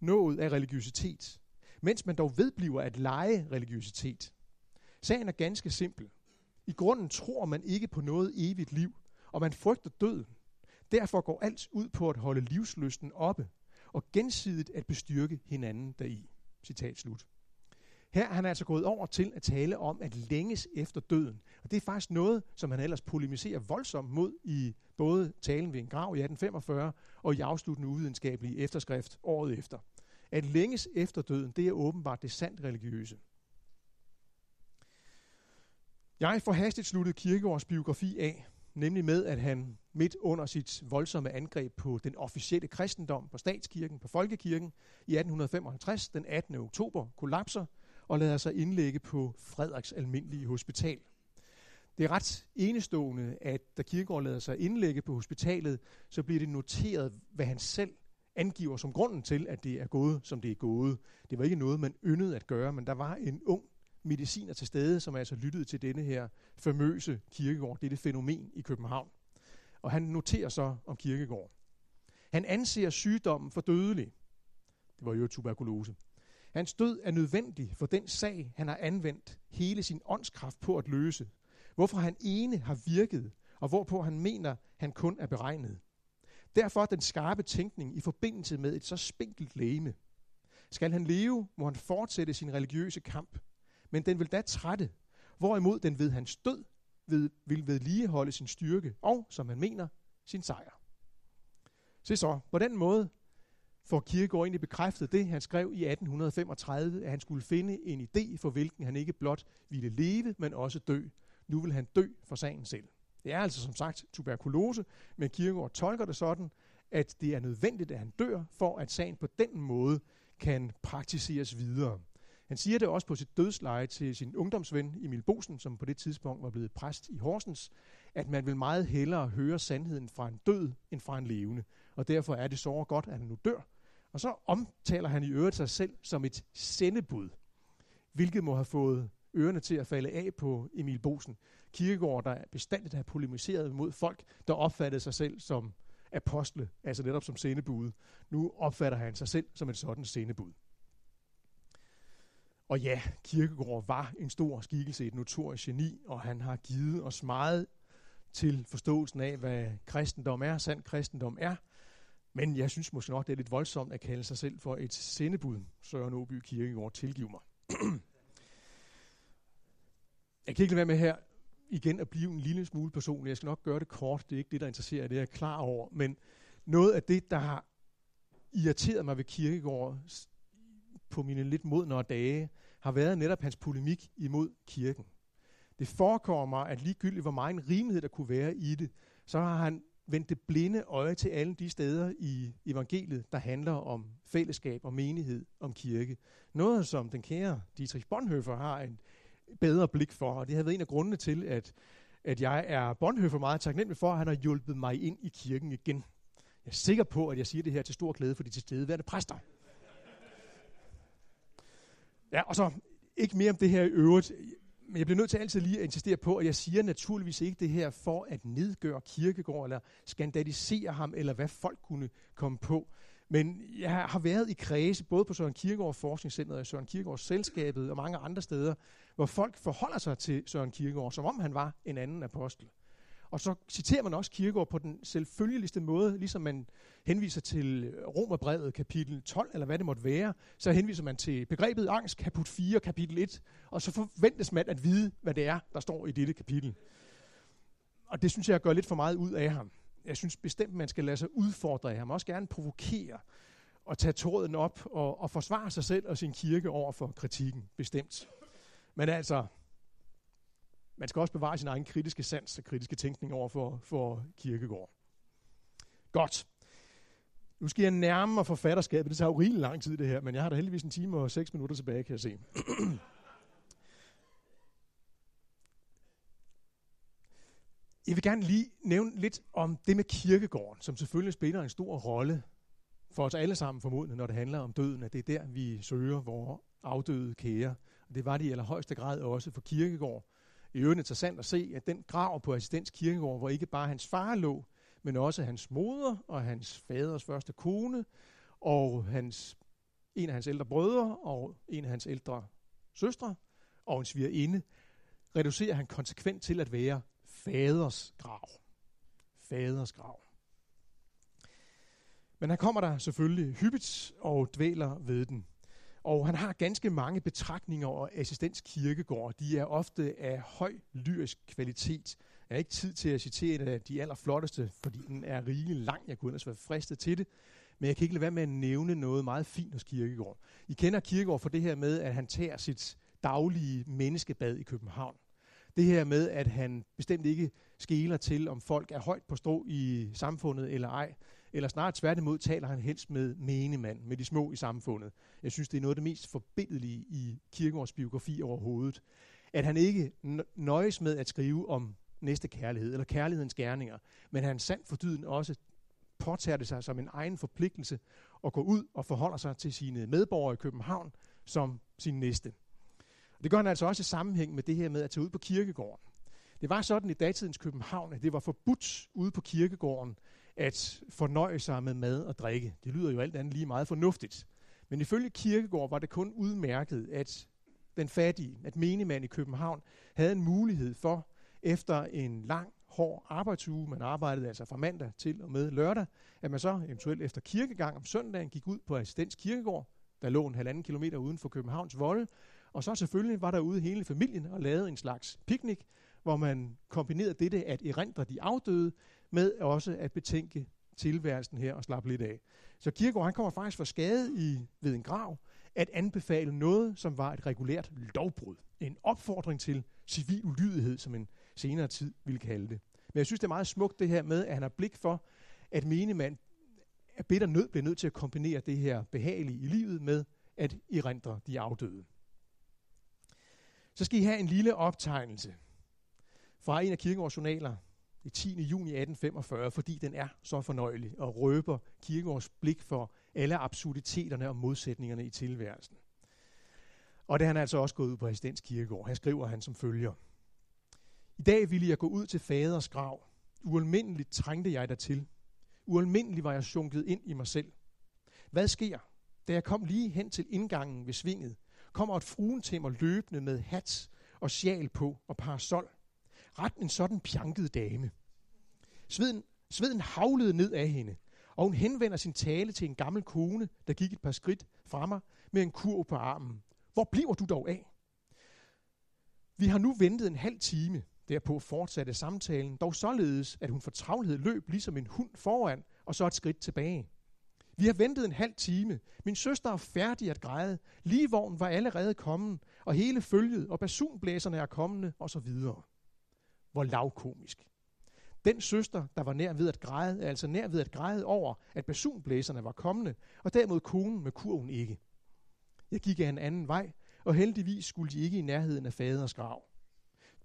nået af religiøsitet, mens man dog vedbliver at lege religiøsitet. Sagen er ganske simpel. I grunden tror man ikke på noget evigt liv, og man frygter døden. Derfor går alt ud på at holde livsløsten oppe, og gensidigt at bestyrke hinanden deri. Citat slut. Her er han altså gået over til at tale om at længes efter døden. Og det er faktisk noget, som han ellers polemiserer voldsomt mod i både talen ved en grav i 1845 og i afsluttende uvidenskabelige efterskrift året efter. At længes efter døden, det er åbenbart det sandt religiøse. Jeg får hastigt sluttet Kirkegaards biografi af, nemlig med, at han midt under sit voldsomme angreb på den officielle kristendom, på statskirken, på folkekirken, i 1855, den 18. oktober, kollapser og lader sig indlægge på Frederiks Almindelige Hospital. Det er ret enestående, at da Kirkegaard lader sig indlægge på hospitalet, så bliver det noteret, hvad han selv angiver som grunden til, at det er gået, som det er gået. Det var ikke noget, man yndede at gøre, men der var en ung mediciner til stede, som altså lyttede til denne her famøse kirkegård, dette fænomen i København. Og han noterer så om kirkegård. Han anser sygdommen for dødelig. Det var jo tuberkulose. Hans død er nødvendig for den sag, han har anvendt hele sin åndskraft på at løse. Hvorfor han ene har virket, og hvorpå han mener, han kun er beregnet. Derfor den skarpe tænkning i forbindelse med et så spinkelt læme. Skal han leve, må han fortsætte sin religiøse kamp – men den vil da trætte, hvorimod den ved hans død ved, vil vedligeholde sin styrke og, som han mener, sin sejr. Se så, på den måde får Kierkegaard egentlig bekræftet det, han skrev i 1835, at han skulle finde en idé, for hvilken han ikke blot ville leve, men også dø. Nu vil han dø for sagen selv. Det er altså som sagt tuberkulose, men Kierkegaard tolker det sådan, at det er nødvendigt, at han dør, for at sagen på den måde kan praktiseres videre. Han siger det også på sit dødsleje til sin ungdomsven Emil Bosen, som på det tidspunkt var blevet præst i Horsens, at man vil meget hellere høre sandheden fra en død end fra en levende. Og derfor er det så godt, at han nu dør. Og så omtaler han i øvrigt sig selv som et sendebud, hvilket må have fået ørerne til at falde af på Emil Bosen. Kirkegård, der bestandigt har polemiseret mod folk, der opfattede sig selv som apostle, altså netop som sendebud. Nu opfatter han sig selv som et sådan sendebud. Og ja, Kirkegaard var en stor skikkelse, et notorisk geni, og han har givet os meget til forståelsen af, hvad kristendom er, sand kristendom er. Men jeg synes måske nok, det er lidt voldsomt at kalde sig selv for et sendebud, Søren Åby Kirkegaard. Tilgiv mig. jeg kan ikke lade være med her igen at blive en lille smule personlig. Jeg skal nok gøre det kort. Det er ikke det, der interesserer, det er jeg klar over. Men noget af det, der har irriteret mig ved Kirkegaard på mine lidt modnere dage, har været netop hans polemik imod kirken. Det forekommer mig, at ligegyldigt hvor meget en rimelighed der kunne være i det, så har han vendt det blinde øje til alle de steder i evangeliet, der handler om fællesskab og menighed om kirke. Noget, som den kære Dietrich Bonhoeffer har en bedre blik for, og det har været en af grundene til, at, at jeg er Bonhoeffer meget taknemmelig for, at han har hjulpet mig ind i kirken igen. Jeg er sikker på, at jeg siger det her til stor glæde for de tilstedeværende præster. Ja, og så ikke mere om det her i øvrigt men jeg bliver nødt til altid lige at insistere på, at jeg siger naturligvis ikke det her for at nedgøre Kirkegård, eller skandalisere ham, eller hvad folk kunne komme på. Men jeg har været i kredse, både på Søren Kierkegaard Forskningscenter og Søren Kierkegaard Selskabet og mange andre steder, hvor folk forholder sig til Søren Kierkegaard, som om han var en anden apostel. Og så citerer man også Kirkegaard på den selvfølgeligste måde, ligesom man henviser til øh, Romerbrevet kapitel 12, eller hvad det måtte være, så henviser man til begrebet angst, kapitel 4, kapitel 1, og så forventes man at vide, hvad det er, der står i dette kapitel. Og det synes jeg gør lidt for meget ud af ham. Jeg synes bestemt, man skal lade sig udfordre af ham, også gerne provokere og tage tråden op og, og forsvare sig selv og sin kirke over for kritikken, bestemt. Men altså, man skal også bevare sin egen kritiske sans og kritiske tænkning over for, for kirkegård. Godt. Nu skal jeg nærme mig forfatterskabet. Det tager jo rigtig lang tid det her, men jeg har da heldigvis en time og seks minutter tilbage, kan jeg se. Jeg vil gerne lige nævne lidt om det med kirkegården, som selvfølgelig spiller en stor rolle for os alle sammen formodentlig, når det handler om døden, at det er der, vi søger vores afdøde kære. Og det var det i allerhøjeste grad også for kirkegård. I øvrigt interessant at se, at den grav på Assistens Kirkegård, hvor ikke bare hans far lå, men også hans moder og hans faders første kone, og hans, en af hans ældre brødre og en af hans ældre søstre, og en svigerinde, reducerer han konsekvent til at være faders grav. Faders grav. Men han kommer der selvfølgelig hyppigt og dvæler ved den. Og han har ganske mange betragtninger og assistens kirkegård. De er ofte af høj lyrisk kvalitet. Jeg har ikke tid til at citere en af de allerflotteste, fordi den er rigelig lang. Jeg kunne ellers være fristet til det. Men jeg kan ikke lade være med at nævne noget meget fint hos Kirkegård. I kender Kirkegård for det her med, at han tager sit daglige menneskebad i København. Det her med, at han bestemt ikke skæler til, om folk er højt på strå i samfundet eller ej eller snart tværtimod taler han helst med menigmand, med de små i samfundet. Jeg synes, det er noget af det mest forbindelige i Kirkegaards biografi overhovedet. At han ikke nøjes med at skrive om næste kærlighed, eller kærlighedens gerninger, men han sandt for dyden også påtager det sig som en egen forpligtelse at gå ud og forholde sig til sine medborgere i København som sin næste. Det gør han altså også i sammenhæng med det her med at tage ud på kirkegården. Det var sådan i datidens København, at det var forbudt ude på kirkegården at fornøje sig med mad og drikke. Det lyder jo alt andet lige meget fornuftigt. Men ifølge Kirkegård var det kun udmærket, at den fattige, at menigmand i København, havde en mulighed for, efter en lang, hård arbejdsuge, man arbejdede altså fra mandag til og med lørdag, at man så eventuelt efter kirkegang om søndagen gik ud på Assistens Kirkegård, der lå en halvanden kilometer uden for Københavns volde, og så selvfølgelig var der ude hele familien og lavede en slags piknik, hvor man kombinerede dette at erindre de afdøde med også at betænke tilværelsen her og slappe lidt af. Så Kierkegaard han kommer faktisk for skade i, ved en grav at anbefale noget, som var et regulært lovbrud. En opfordring til civil ulydighed, som en senere tid ville kalde det. Men jeg synes, det er meget smukt det her med, at han har blik for, at menigmand af bitter nød bliver nødt til at kombinere det her behagelige i livet med at erindre de afdøde. Så skal I have en lille optegnelse fra en af Kierkegaards journaler, den 10. juni 1845, fordi den er så fornøjelig og røber Kierkegaards blik for alle absurditeterne og modsætningerne i tilværelsen. Og det han er altså også gået ud på Assistens Kirkegård. Her skriver han som følger. I dag ville jeg gå ud til faders grav. Ualmindeligt trængte jeg dertil. Ualmindeligt var jeg sunket ind i mig selv. Hvad sker? Da jeg kom lige hen til indgangen ved svinget, kommer et fruen til mig løbende med hat og sjal på og parasol – ret en sådan pjanket dame. Sveden, sveden havlede ned af hende, og hun henvender sin tale til en gammel kone, der gik et par skridt fra mig med en kurv på armen. Hvor bliver du dog af? Vi har nu ventet en halv time. Derpå fortsatte samtalen, dog således, at hun for travlhed løb ligesom en hund foran og så et skridt tilbage. Vi har ventet en halv time. Min søster er færdig at græde. Ligevognen var allerede kommet, og hele følget, og basunblæserne er kommende, og så videre. Hvor lavkomisk. Den søster, der var nær ved at græde, er altså nær ved at græde over, at basunblæserne var kommende, og derimod konen med kurven ikke. Jeg gik af en anden vej, og heldigvis skulle de ikke i nærheden af faders grav.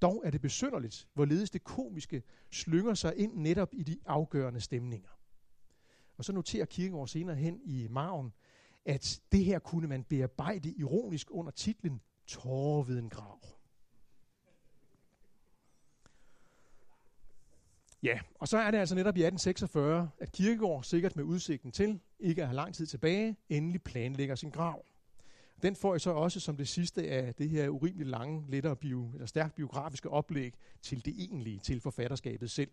Dog er det besynderligt, hvorledes det komiske slynger sig ind netop i de afgørende stemninger. Og så noterer Kirkegaard senere hen i maven, at det her kunne man bearbejde ironisk under titlen Tårer ved en grav. Ja, og så er det altså netop i 1846, at Kirkegaard, sikkert med udsigten til ikke at have lang tid tilbage, endelig planlægger sin grav. Den får jeg så også som det sidste af det her urimeligt lange, lettere bio, eller stærkt biografiske oplæg til det egentlige, til forfatterskabet selv.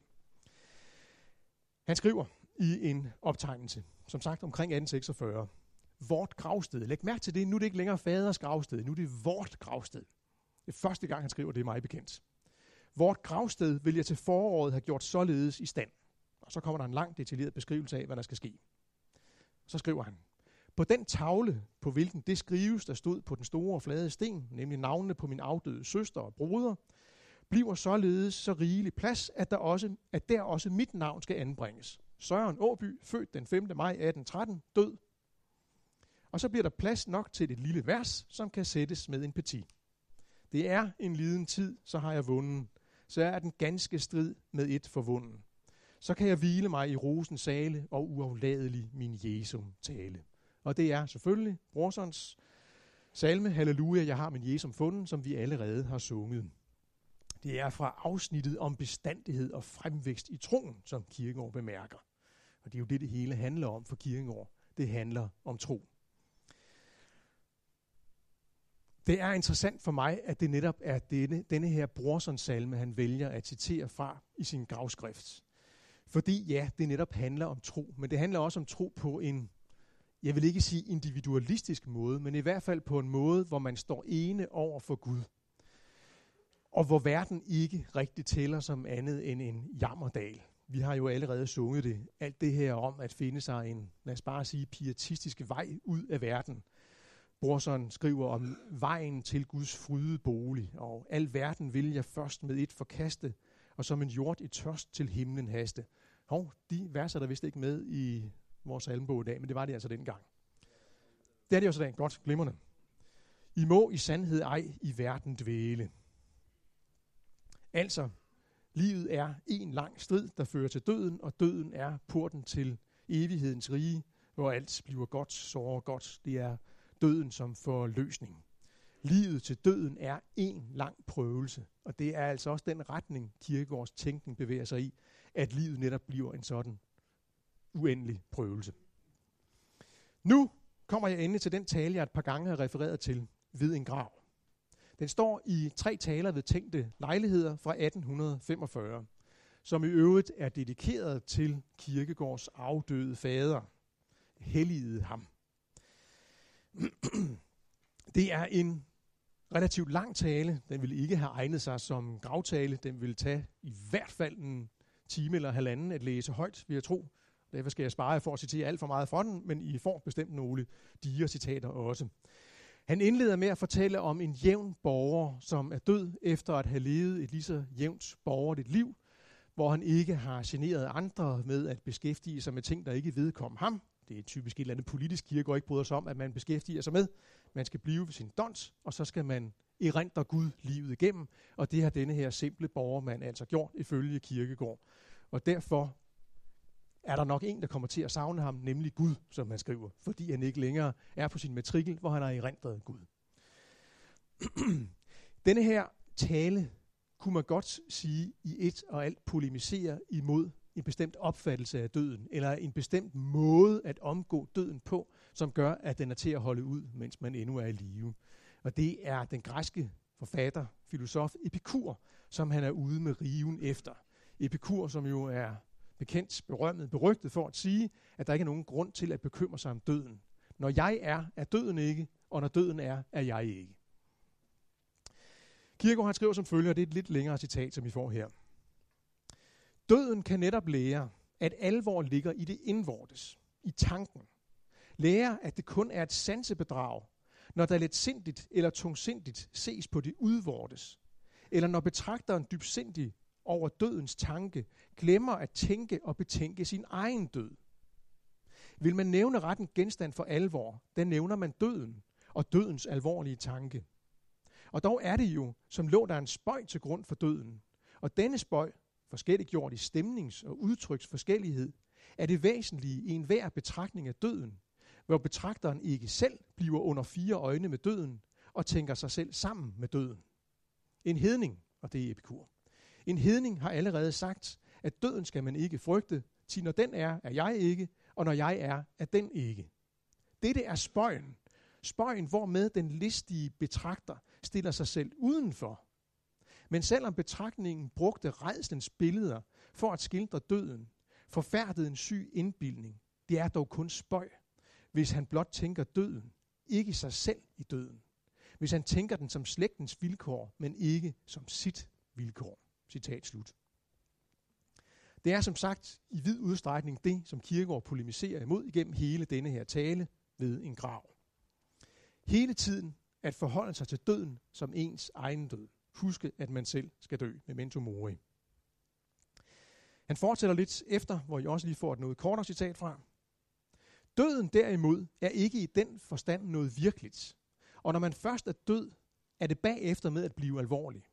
Han skriver i en optegnelse, som sagt omkring 1846, vort gravsted. Læg mærke til det, nu er det ikke længere faders gravsted, nu er det vort gravsted. Det er første gang, han skriver, det er mig bekendt. Vort gravsted vil jeg til foråret have gjort således i stand. Og så kommer der en lang detaljeret beskrivelse af, hvad der skal ske. Så skriver han, på den tavle, på hvilken det skrives, der stod på den store flade sten, nemlig navnene på min afdøde søster og broder, bliver således så rigelig plads, at der, også, at der også mit navn skal anbringes. Søren Åby, født den 5. maj 1813, død. Og så bliver der plads nok til et lille vers, som kan sættes med en petit. Det er en liden tid, så har jeg vundet. Så er den ganske strid med et forvunden. Så kan jeg hvile mig i rosens sale og uafladelig min Jesum tale. Og det er selvfølgelig Brorsons salme, Halleluja, jeg har min Jesum fundet, som vi allerede har sunget. Det er fra afsnittet om bestandighed og fremvækst i troen, som Kirkegaard bemærker. Og det er jo det, det hele handler om for Kirkegaard. Det handler om tro. Det er interessant for mig, at det netop er denne, denne her Brorsons salme, han vælger at citere fra i sin gravskrift. Fordi ja, det netop handler om tro, men det handler også om tro på en jeg vil ikke sige individualistisk måde, men i hvert fald på en måde, hvor man står ene over for Gud. Og hvor verden ikke rigtig tæller som andet end en jammerdal. Vi har jo allerede sunget det. Alt det her om at finde sig en, lad os bare sige, pietistisk vej ud af verden. Brorson skriver om vejen til Guds fryde bolig, og al verden vil jeg først med et forkaste, og som en jord i tørst til himlen haste. Hov, de verser der vist ikke med i vores salmbog i dag, men det var det altså dengang. Det er det også dag. Godt, glimrende. I må i sandhed ej i verden dvæle. Altså, livet er en lang strid, der fører til døden, og døden er porten til evighedens rige, hvor alt bliver godt, såre godt. Det er døden som forløsning. Livet til døden er en lang prøvelse, og det er altså også den retning, kirkegårds tænkning bevæger sig i, at livet netop bliver en sådan uendelig prøvelse. Nu kommer jeg endelig til den tale, jeg et par gange har refereret til ved en grav. Den står i tre taler ved tænkte lejligheder fra 1845, som i øvrigt er dedikeret til Kirkegårds afdøde fader. Helligede ham. Det er en relativt lang tale. Den ville ikke have egnet sig som gravtale. Den ville tage i hvert fald en time eller halvanden at læse højt, vil jeg tro. Derfor skal jeg spare jer for at citere alt for meget fra den, men I får bestemt nogle dire citater også. Han indleder med at fortælle om en jævn borger, som er død efter at have levet et lige så jævnt borgerligt liv, hvor han ikke har generet andre med at beskæftige sig med ting, der ikke vedkom ham. Det er typisk et eller andet politisk kirkegård ikke bryder sig om, at man beskæftiger sig med. Man skal blive ved sin dons, og så skal man erindre Gud livet igennem, og det har denne her simple borgermand altså gjort ifølge kirkegård. Og derfor er der nok en, der kommer til at savne ham, nemlig Gud, som man skriver, fordi han ikke længere er på sin matrikel, hvor han har erindret Gud. Denne her tale kunne man godt sige i et og alt polemisere imod en bestemt opfattelse af døden, eller en bestemt måde at omgå døden på, som gør, at den er til at holde ud, mens man endnu er i live. Og det er den græske forfatter, filosof Epikur, som han er ude med riven efter. Epikur, som jo er bekendt, berømmet, berygtet for at sige, at der ikke er nogen grund til at bekymre sig om døden. Når jeg er, er døden ikke, og når døden er, er jeg ikke. Kierkegaard han skriver som følger, og det er et lidt længere citat, som vi får her. Døden kan netop lære, at alvor ligger i det indvortes, i tanken. Lære, at det kun er et sansebedrag, når der sindigt eller tungsindigt ses på det udvortes, eller når betragteren dybsindig over dødens tanke glemmer at tænke og betænke sin egen død. Vil man nævne retten genstand for alvor, den nævner man døden og dødens alvorlige tanke. Og dog er det jo, som lå der en spøj til grund for døden. Og denne spøj, forskelliggjort i stemnings- og udtryksforskellighed, er det væsentlige i enhver betragtning af døden, hvor betragteren ikke selv bliver under fire øjne med døden og tænker sig selv sammen med døden. En hedning, og det er Epikur. En hedning har allerede sagt, at døden skal man ikke frygte, til når den er, er jeg ikke, og når jeg er, er den ikke. Dette er spøjen. Spøjen, hvormed den listige betragter stiller sig selv udenfor. Men selvom betragtningen brugte redslens billeder for at skildre døden, forfærdede en syg indbildning, det er dog kun spøj, hvis han blot tænker døden, ikke sig selv i døden. Hvis han tænker den som slægtens vilkår, men ikke som sit vilkår. Citat slut. Det er som sagt i vid udstrækning det, som Kierkegaard polemiserer imod igennem hele denne her tale ved en grav. Hele tiden at forholde sig til døden som ens egen død. Huske, at man selv skal dø, memento mori. Han fortsætter lidt efter, hvor I også lige får et noget kortere citat fra. Døden derimod er ikke i den forstand noget virkeligt. Og når man først er død, er det bagefter med at blive alvorlig.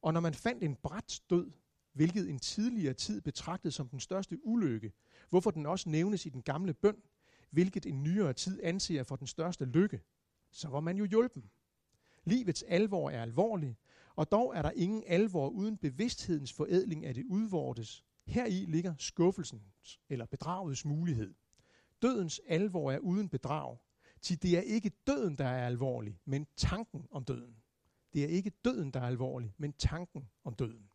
Og når man fandt en bræt død, hvilket en tidligere tid betragtede som den største ulykke, hvorfor den også nævnes i den gamle bøn, hvilket en nyere tid anser for den største lykke, så var man jo hjulpen. Livets alvor er alvorlig, og dog er der ingen alvor uden bevidsthedens forædling af det udvortes. Heri ligger skuffelsens eller bedragets mulighed. Dødens alvor er uden bedrag, til det er ikke døden, der er alvorlig, men tanken om døden. Det er ikke døden, der er alvorlig, men tanken om døden.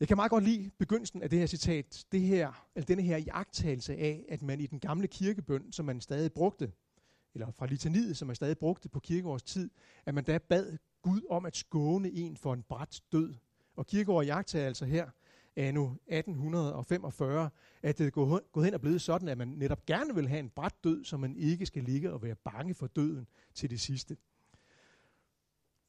Jeg kan meget godt lide begyndelsen af det her citat, det her, eller denne her iagtagelse af, at man i den gamle kirkebøn, som man stadig brugte, eller fra litaniet, som man stadig brugte på kirkegårds tid, at man da bad Gud om at skåne en for en bræt død. Og Kirkegaard iagtager altså her, anno 1845, at det er gået hen og blevet sådan, at man netop gerne vil have en bræt død, så man ikke skal ligge og være bange for døden til det sidste.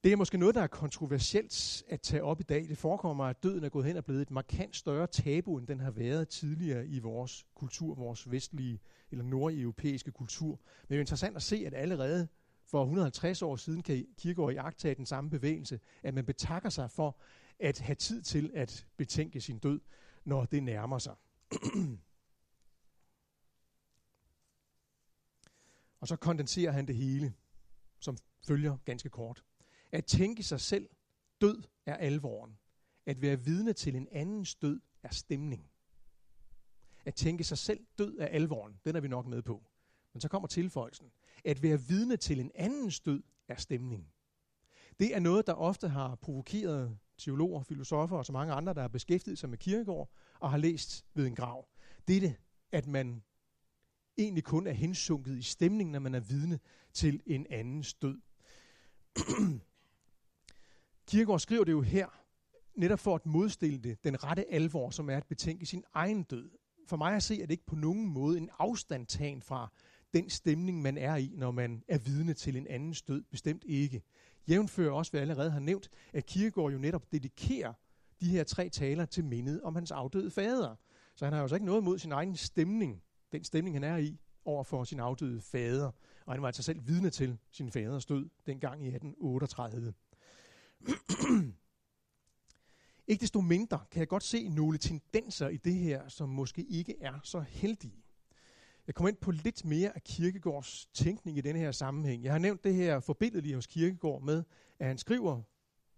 Det er måske noget, der er kontroversielt at tage op i dag. Det forekommer, at døden er gået hen og blevet et markant større tabu, end den har været tidligere i vores kultur, vores vestlige eller nordeuropæiske kultur. Men det er jo interessant at se, at allerede for 150 år siden kan Kirkegaard i agt den samme bevægelse, at man betakker sig for at have tid til at betænke sin død, når det nærmer sig. og så kondenserer han det hele, som følger ganske kort. At tænke sig selv død er alvoren. At være vidne til en andens død er stemning. At tænke sig selv død er alvoren. Den er vi nok med på. Men så kommer tilføjelsen. At være vidne til en andens død er stemning. Det er noget, der ofte har provokeret teologer, filosofer og så mange andre, der har beskæftiget sig med kirkegård og har læst ved en grav. Det er det, at man egentlig kun er hensunket i stemningen, når man er vidne til en andens død. Kierkegaard skriver det jo her, netop for at modstille det, den rette alvor, som er at betænke sin egen død. For mig at se, er det ikke på nogen måde en afstandtagen fra den stemning, man er i, når man er vidne til en andens død. Bestemt ikke. Jævnfører også, hvad jeg allerede har nævnt, at Kirkegaard jo netop dedikerer de her tre taler til mindet om hans afdøde fader. Så han har jo så ikke noget mod sin egen stemning, den stemning, han er i, over for sin afdøde fader. Og han var altså selv vidne til sin faders død dengang i 1838. ikke desto mindre kan jeg godt se nogle tendenser i det her, som måske ikke er så heldige. Jeg kommer ind på lidt mere af Kirkegårds tænkning i denne her sammenhæng. Jeg har nævnt det her forbindelige hos Kirkegård med, at han skriver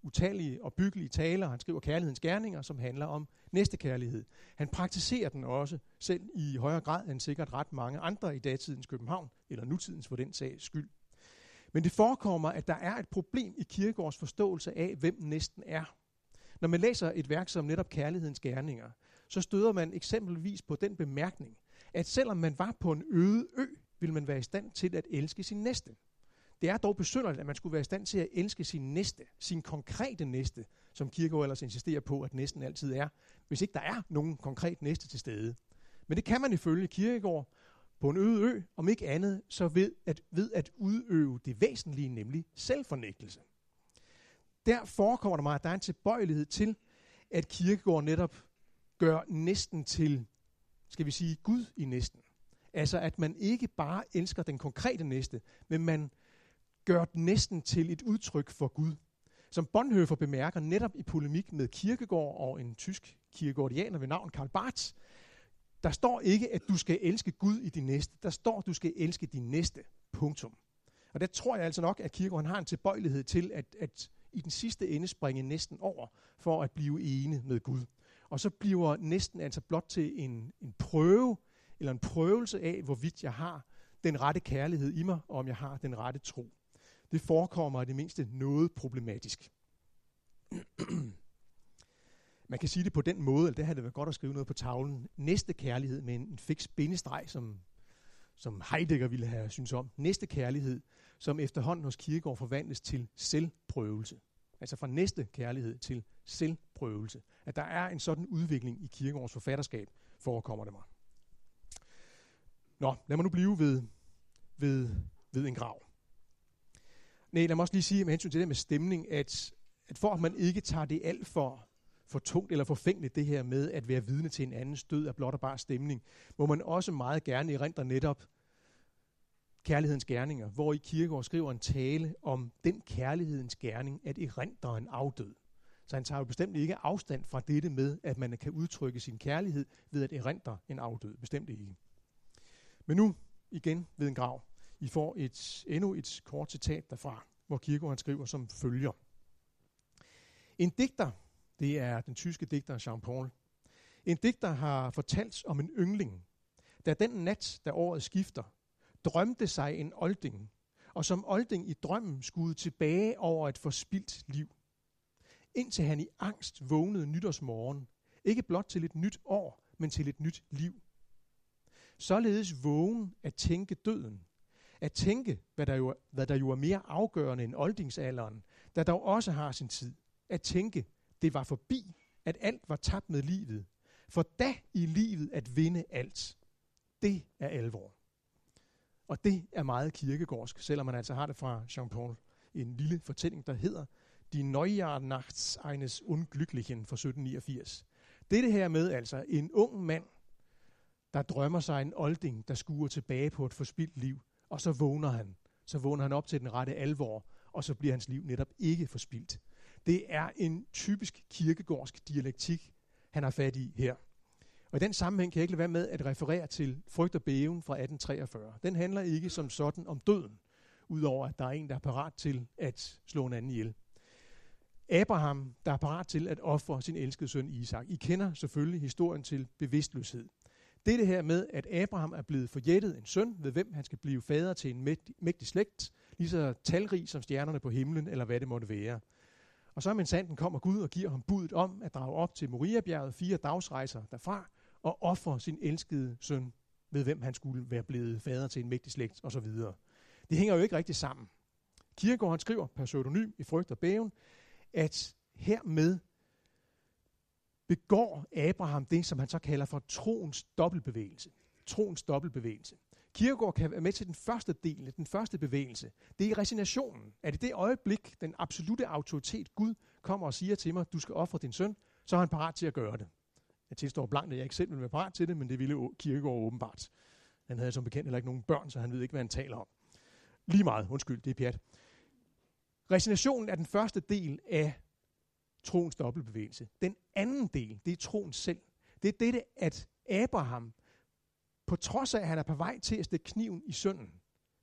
utallige og byggelige taler. Han skriver kærlighedens gerninger, som handler om næstekærlighed. Han praktiserer den også selv i højere grad end sikkert ret mange andre i datidens København, eller nutidens for den sags skyld. Men det forekommer, at der er et problem i Kirkegårds forståelse af, hvem næsten er. Når man læser et værk som netop Kærlighedens Gerninger, så støder man eksempelvis på den bemærkning, at selvom man var på en øde ø, ville man være i stand til at elske sin næste. Det er dog besynderligt, at man skulle være i stand til at elske sin næste, sin konkrete næste, som Kierkegaard ellers insisterer på, at næsten altid er, hvis ikke der er nogen konkret næste til stede. Men det kan man ifølge Kierkegaard på en øde ø, om ikke andet, så ved at, ved at udøve det væsentlige, nemlig selvfornægtelse. Der forekommer det mig, at der er en tilbøjelighed til, at Kierkegaard netop gør næsten til, skal vi sige, Gud i næsten. Altså at man ikke bare elsker den konkrete næste, men man gør den næsten til et udtryk for Gud. Som Bonhoeffer bemærker netop i polemik med Kierkegaard og en tysk kirkegårdianer ved navn Karl Barth, der står ikke, at du skal elske Gud i din næste. Der står, at du skal elske din næste. Punktum. Og der tror jeg altså nok, at Kierkegaard har en tilbøjelighed til at, at i den sidste ende springe næsten over for at blive ene med Gud. Og så bliver næsten altså blot til en, en prøve, eller en prøvelse af, hvorvidt jeg har den rette kærlighed i mig, og om jeg har den rette tro. Det forekommer i det mindste noget problematisk. Man kan sige det på den måde, eller det havde det været godt at skrive noget på tavlen. Næste kærlighed med en, fix bindestreg, som, som Heidegger ville have synes om. Næste kærlighed, som efterhånden hos Kierkegaard forvandles til selvprøvelse. Altså fra næste kærlighed til selvprøvelse prøvelse. At der er en sådan udvikling i Kierkegaards forfatterskab, forekommer det mig. Nå, lad mig nu blive ved, ved, ved en grav. Nej, lad mig også lige sige med hensyn til det med stemning, at, at for at man ikke tager det alt for, for tungt eller forfængeligt, det her med at være vidne til en andens død af blot og bare stemning, må man også meget gerne erindre netop kærlighedens gerninger, hvor i Kierkegaard skriver en tale om den kærlighedens gerning, at erindre en afdød. Så han tager jo bestemt ikke afstand fra dette med, at man kan udtrykke sin kærlighed ved at erindre en afdød. Bestemt ikke. Men nu igen ved en grav. I får et, endnu et kort citat derfra, hvor Kierkegaard skriver som følger. En digter, det er den tyske digter Jean-Paul, en digter har fortalt om en yngling, der den nat, da året skifter, drømte sig en olding, og som olding i drømmen skulle tilbage over et forspildt liv. Indtil han i angst vågnede nytårsmorgen, ikke blot til et nyt år, men til et nyt liv. Således vågen at tænke døden, at tænke, hvad der, jo, hvad der jo er mere afgørende end oldingsalderen, der dog også har sin tid. At tænke, det var forbi, at alt var tabt med livet. For da i livet at vinde alt, det er alvor. Og det er meget kirkegårdsk, selvom man altså har det fra Jean-Paul. En lille fortælling, der hedder Die Neujahrnachts eines Unglücklichen fra 1789. Det er det her med altså en ung mand, der drømmer sig en olding, der skuer tilbage på et forspildt liv, og så vågner han. Så vågner han op til den rette alvor, og så bliver hans liv netop ikke forspildt. Det er en typisk kirkegårdsk dialektik, han har fat i her. Og i den sammenhæng kan jeg ikke lade være med at referere til Frygt og Bæven fra 1843. Den handler ikke som sådan om døden, udover at der er en, der er parat til at slå en anden ihjel. Abraham, der er parat til at ofre sin elskede søn Isak. I kender selvfølgelig historien til bevidstløshed. Det er det her med, at Abraham er blevet forjættet en søn, ved hvem han skal blive fader til en mægtig, mægtig slægt, lige så talrig som stjernerne på himlen, eller hvad det måtte være. Og så mens sanden kommer Gud og giver ham budet om at drage op til Moriabjerget fire dagsrejser derfra, og ofre sin elskede søn, ved hvem han skulle være blevet fader til en mægtig slægt osv. Det hænger jo ikke rigtig sammen. Kirkegaard han skriver per pseudonym i Frygt og Bæven, at hermed begår Abraham det, som han så kalder for troens dobbeltbevægelse. Troens dobbeltbevægelse. Kierkegaard kan være med til den første del, den første bevægelse. Det er resignationen. At i det øjeblik, den absolute autoritet, Gud, kommer og siger til mig, du skal ofre din søn, så er han parat til at gøre det. Jeg tilstår blankt, at jeg ikke selv ville være parat til det, men det ville Kierkegaard åbenbart. Han havde som bekendt heller ikke nogen børn, så han ved ikke, hvad han taler om. Lige meget, undskyld, det er pjat. Resignationen er den første del af troens dobbeltbevægelse. Den anden del, det er troen selv. Det er dette, at Abraham, på trods af, at han er på vej til at stikke kniven i sønnen,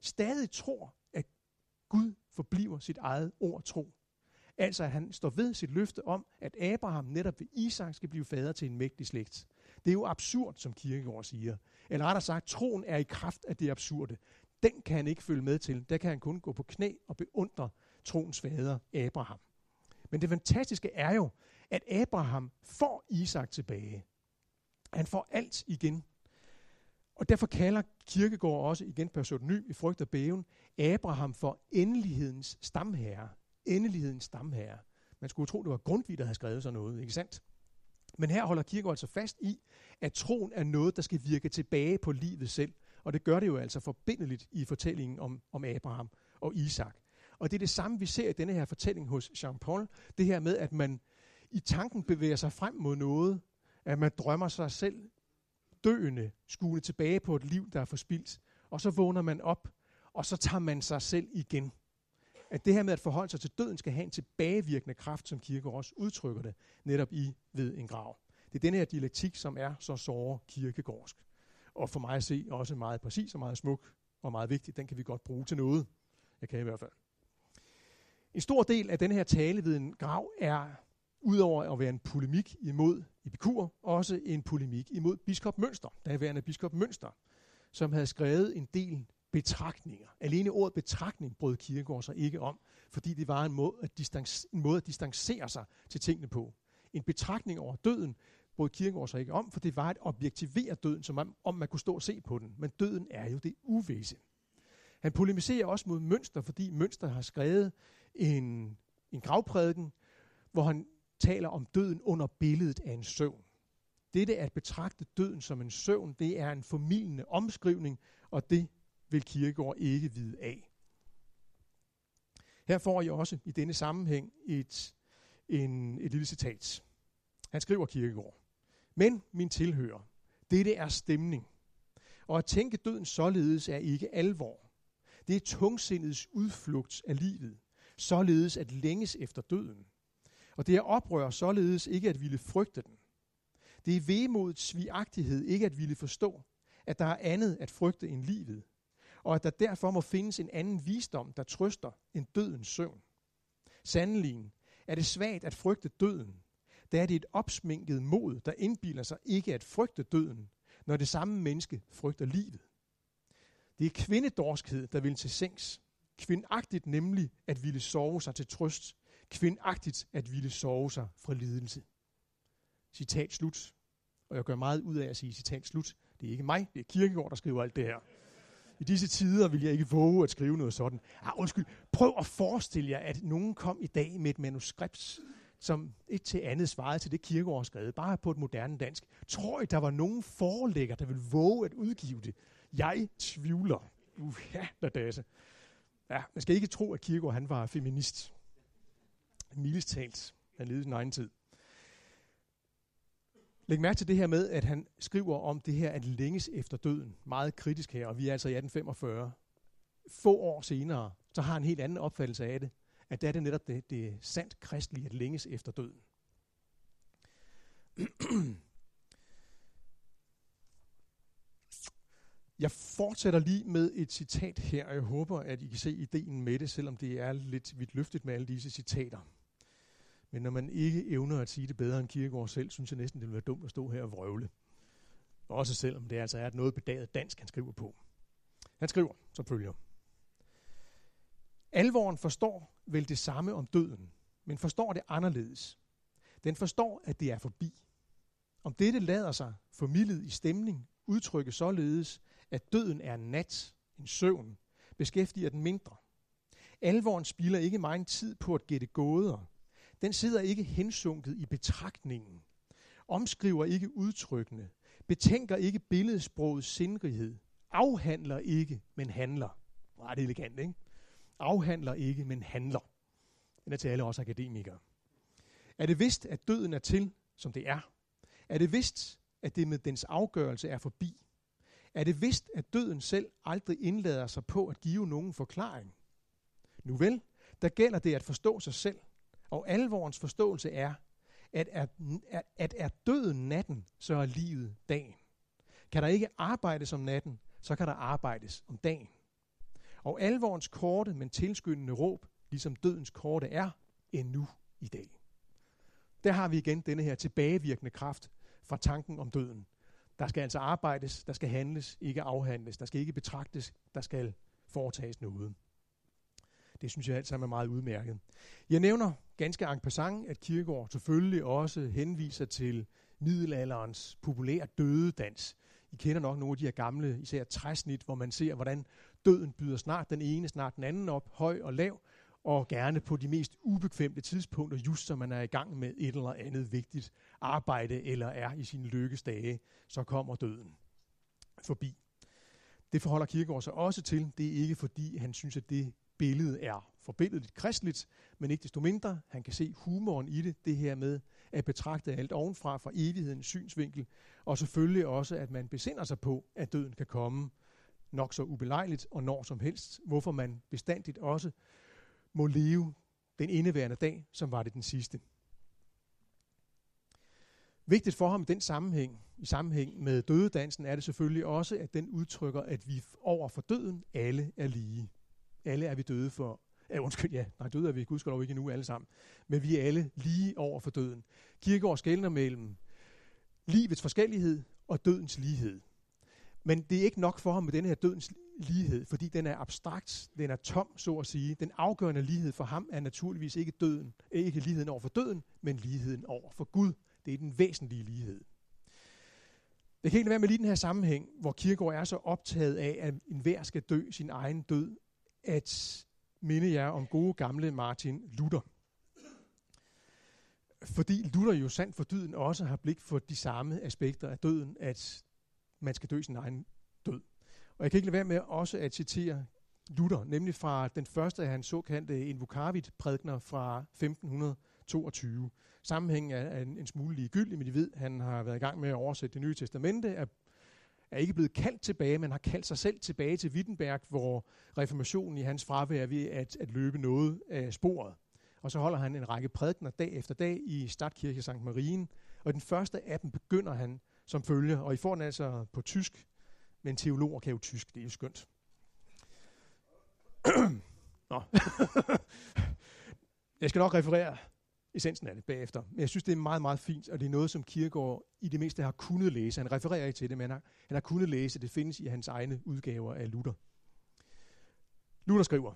stadig tror, at Gud forbliver sit eget ord tro. Altså at han står ved sit løfte om, at Abraham netop ved Isak skal blive fader til en mægtig slægt. Det er jo absurd, som Kierkegaard siger. Eller rettere sagt, troen er i kraft af det absurde. Den kan han ikke følge med til. Der kan han kun gå på knæ og beundre troens fader, Abraham. Men det fantastiske er jo, at Abraham får Isak tilbage. Han får alt igen. Og derfor kalder Kirkegård også, igen per i frygt og bæven, Abraham for endelighedens stamherre. Endelighedens stamherre. Man skulle tro, det var Grundtvig, der havde skrevet sådan noget, ikke sandt? Men her holder Kirkegaard altså fast i, at troen er noget, der skal virke tilbage på livet selv. Og det gør det jo altså forbindeligt i fortællingen om, om Abraham og Isak. Og det er det samme, vi ser i denne her fortælling hos Jean-Paul. Det her med, at man i tanken bevæger sig frem mod noget, at man drømmer sig selv døende, skuende tilbage på et liv, der er forspildt. Og så vågner man op, og så tager man sig selv igen. At det her med at forholde sig til døden skal have en tilbagevirkende kraft, som kirke også udtrykker det, netop i ved en grav. Det er denne her dialektik, som er så såre kirkegårdsk. Og for mig at se også meget præcis og meget smuk og meget vigtig. Den kan vi godt bruge til noget. Jeg kan i hvert fald. En stor del af den her tale ved en grav er, udover at være en polemik imod Epikur, også en polemik imod biskop Mønster, daværende biskop Mønster, som havde skrevet en del betragtninger. Alene ordet betragtning brød Kirkegaard sig ikke om, fordi det var en måde, at distance, en måde at distancere sig til tingene på. En betragtning over døden brød Kirkegaard sig ikke om, for det var at objektivere døden, som om, om man kunne stå og se på den. Men døden er jo det uvisse. Han polemiserer også mod Mønster, fordi Mønster har skrevet en, en gravprædiken, hvor han taler om døden under billedet af en søvn. Dette at betragte døden som en søvn, det er en formidlende omskrivning, og det vil Kirkegaard ikke vide af. Her får I også i denne sammenhæng et, en, et lille citat. Han skriver Kirkegaard. Men, min tilhører, dette er stemning. Og at tænke døden således er ikke alvor. Det er tungsindets udflugt af livet, således at længes efter døden. Og det er oprør således ikke at ville frygte den. Det er vemodets svigagtighed ikke at ville forstå, at der er andet at frygte end livet, og at der derfor må findes en anden visdom, der trøster en dødens søvn. Sandelig er det svagt at frygte døden, der er det et opsminket mod, der indbiler sig ikke at frygte døden, når det samme menneske frygter livet. Det er kvindedorskhed, der vil til sengs. Kvindagtigt nemlig at ville sove sig til trøst. Kvindagtigt at ville sove sig fra lidelse. Citat slut. Og jeg gør meget ud af at sige citat slut. Det er ikke mig, det er Kirkegaard, der skriver alt det her. I disse tider vil jeg ikke våge at skrive noget sådan. Ah, undskyld, prøv at forestille jer, at nogen kom i dag med et manuskript, som et til andet svarede til det Kirkegaard skrev, bare på et moderne dansk. Tror I, der var nogen forlægger, der ville våge at udgive det? Jeg tvivler. Uh, ja, dasse. Ja, man skal ikke tro, at Kirkegaard han var feminist. Mildest talt. Han levede sin egen tid. Læg mærke til det her med, at han skriver om det her at længes efter døden. Meget kritisk her, og vi er altså i 1845. Få år senere, så har han en helt anden opfattelse af det. At det er det netop det, det sandt kristelige at længes efter døden. Jeg fortsætter lige med et citat her, og jeg håber, at I kan se ideen med det, selvom det er lidt vidt løftet med alle disse citater. Men når man ikke evner at sige det bedre end Kierkegaard selv, synes jeg næsten, det ville være dumt at stå her og vrøvle. Også selvom det altså er et noget bedaget dansk, han skriver på. Han skriver som følger. Alvoren forstår vel det samme om døden, men forstår det anderledes. Den forstår, at det er forbi. Om dette lader sig formidlet i stemning udtrykke således, at døden er en nat, en søvn, beskæftiger den mindre. Alvoren spilder ikke meget tid på at gætte gåder. Den sidder ikke hensunket i betragtningen. Omskriver ikke udtrykkende. Betænker ikke billedsprogets sindrighed. Afhandler ikke, men handler. Ret elegant, ikke? Afhandler ikke, men handler. Den er til alle os akademikere. Er det vist, at døden er til, som det er? Er det vist, at det med dens afgørelse er forbi? er det vist, at døden selv aldrig indlader sig på at give nogen forklaring. Nu vel, der gælder det at forstå sig selv, og alvorens forståelse er, at er, at er døden natten, så er livet dagen. Kan der ikke arbejdes om natten, så kan der arbejdes om dagen. Og alvorens korte, men tilskyndende råb, ligesom dødens korte er, endnu i dag. Der har vi igen denne her tilbagevirkende kraft fra tanken om døden. Der skal altså arbejdes, der skal handles, ikke afhandles. Der skal ikke betragtes, der skal foretages noget. Det synes jeg alt sammen er meget udmærket. Jeg nævner ganske en passant, at Kirkegaard selvfølgelig også henviser til middelalderens populære dødedans I kender nok nogle af de her gamle, især træsnit, hvor man ser, hvordan døden byder snart den ene, snart den anden op, høj og lav, og gerne på de mest ubekvemte tidspunkter, just som man er i gang med et eller andet vigtigt arbejde, eller er i sine lykkesdage, så kommer døden forbi. Det forholder Kirkegaard sig også til. Det er ikke fordi, han synes, at det billede er forbilledeligt kristligt, men ikke desto mindre, han kan se humoren i det, det her med at betragte alt ovenfra fra evighedens synsvinkel, og selvfølgelig også, at man besinder sig på, at døden kan komme nok så ubelejligt og når som helst, hvorfor man bestandigt også må leve den indeværende dag, som var det den sidste. Vigtigt for ham i den sammenhæng, i sammenhæng med dødedansen, er det selvfølgelig også, at den udtrykker, at vi over for døden alle er lige. Alle er vi døde for, ja, undskyld, ja, nej, døde er vi gudskelov ikke nu alle sammen, men vi er alle lige over for døden. Kirkegaard skældner mellem livets forskellighed og dødens lighed. Men det er ikke nok for ham med denne her dødens lighed, fordi den er abstrakt, den er tom, så at sige. Den afgørende lighed for ham er naturligvis ikke døden, ikke ligheden over for døden, men ligheden over for Gud. Det er den væsentlige lighed. Det kan ikke være med lige den her sammenhæng, hvor Kierkegaard er så optaget af, at enhver skal dø sin egen død, at minde jer om gode gamle Martin Luther. Fordi Luther jo sandt for dyden også har blik for de samme aspekter af døden, at man skal dø sin egen død. Og jeg kan ikke lade være med også at citere Luther, nemlig fra den første af hans såkaldte Invocavit-prædikner fra 1522. Sammenhængen er en, en smule ligegyldig, men de ved, han har været i gang med at oversætte det nye testamente, er, er ikke blevet kaldt tilbage, men har kaldt sig selv tilbage til Wittenberg, hvor reformationen i hans fravær er ved at, at løbe noget af sporet. Og så holder han en række prædikner dag efter dag i Stadtkirke St. Marien, og den første af dem begynder han som følger, og I får den altså på tysk, men teologer kan jo tysk, det er jo skønt. Nå. jeg skal nok referere essensen af det bagefter. Men jeg synes, det er meget, meget fint, og det er noget, som Kierkegaard i det mindste har kunnet læse. Han refererer ikke til det, men han har, han har kunnet læse. Det findes i hans egne udgaver af Luther. Luther skriver,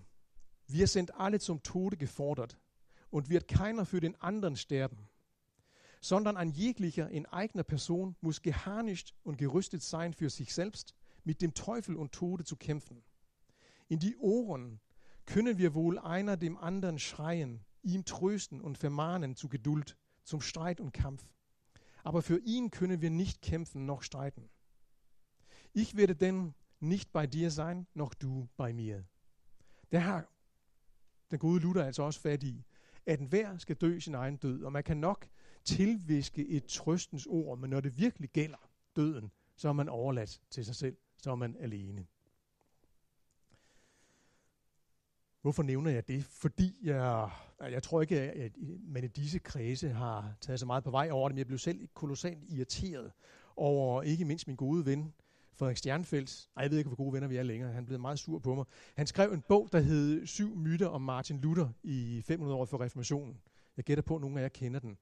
Wir sind alle zum Tode gefordert und wird keiner für den anderen sterben, sondern ein jeglicher in eigener Person muss geharnischt und gerüstet sein für sich selbst, mit dem Teufel und Tode zu kämpfen. In die Ohren können wir wohl einer dem anderen schreien, ihm trösten und vermahnen zu Geduld, zum Streit und Kampf. Aber für ihn können wir nicht kämpfen noch streiten. Ich werde denn nicht bei dir sein, noch du bei mir. Det har den gode Luther altså også fat i, at enhver skal dø sin egen død, og man kan nok tilviske et trøstens ord, men når det virkelig gælder døden, så er man overladt til sig selv, så er man alene. Hvorfor nævner jeg det? Fordi jeg, altså, jeg tror ikke, at man i disse kredse har taget så meget på vej over det, men jeg blev selv kolossalt irriteret over ikke mindst min gode ven, Frederik Stjernfeldt. Ej, jeg ved ikke, hvor gode venner vi er længere. Han blev meget sur på mig. Han skrev en bog, der hed Syv myter om Martin Luther i 500 år for reformationen. Jeg gætter på, at nogle af jer kender den.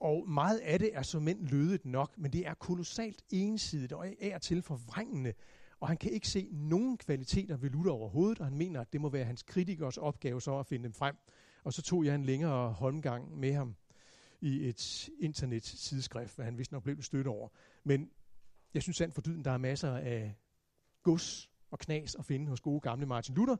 Og meget af det er som mænd lødigt nok, men det er kolossalt ensidigt og af og til forvrængende. Og han kan ikke se nogen kvaliteter ved Luther overhovedet, og han mener, at det må være hans kritikers opgave så at finde dem frem. Og så tog jeg en længere håndgang med ham i et internet-sideskrift, hvad han vist nok blev stødt over. Men jeg synes sandt for dyden, der er masser af gods og knas at finde hos gode gamle Martin Luther,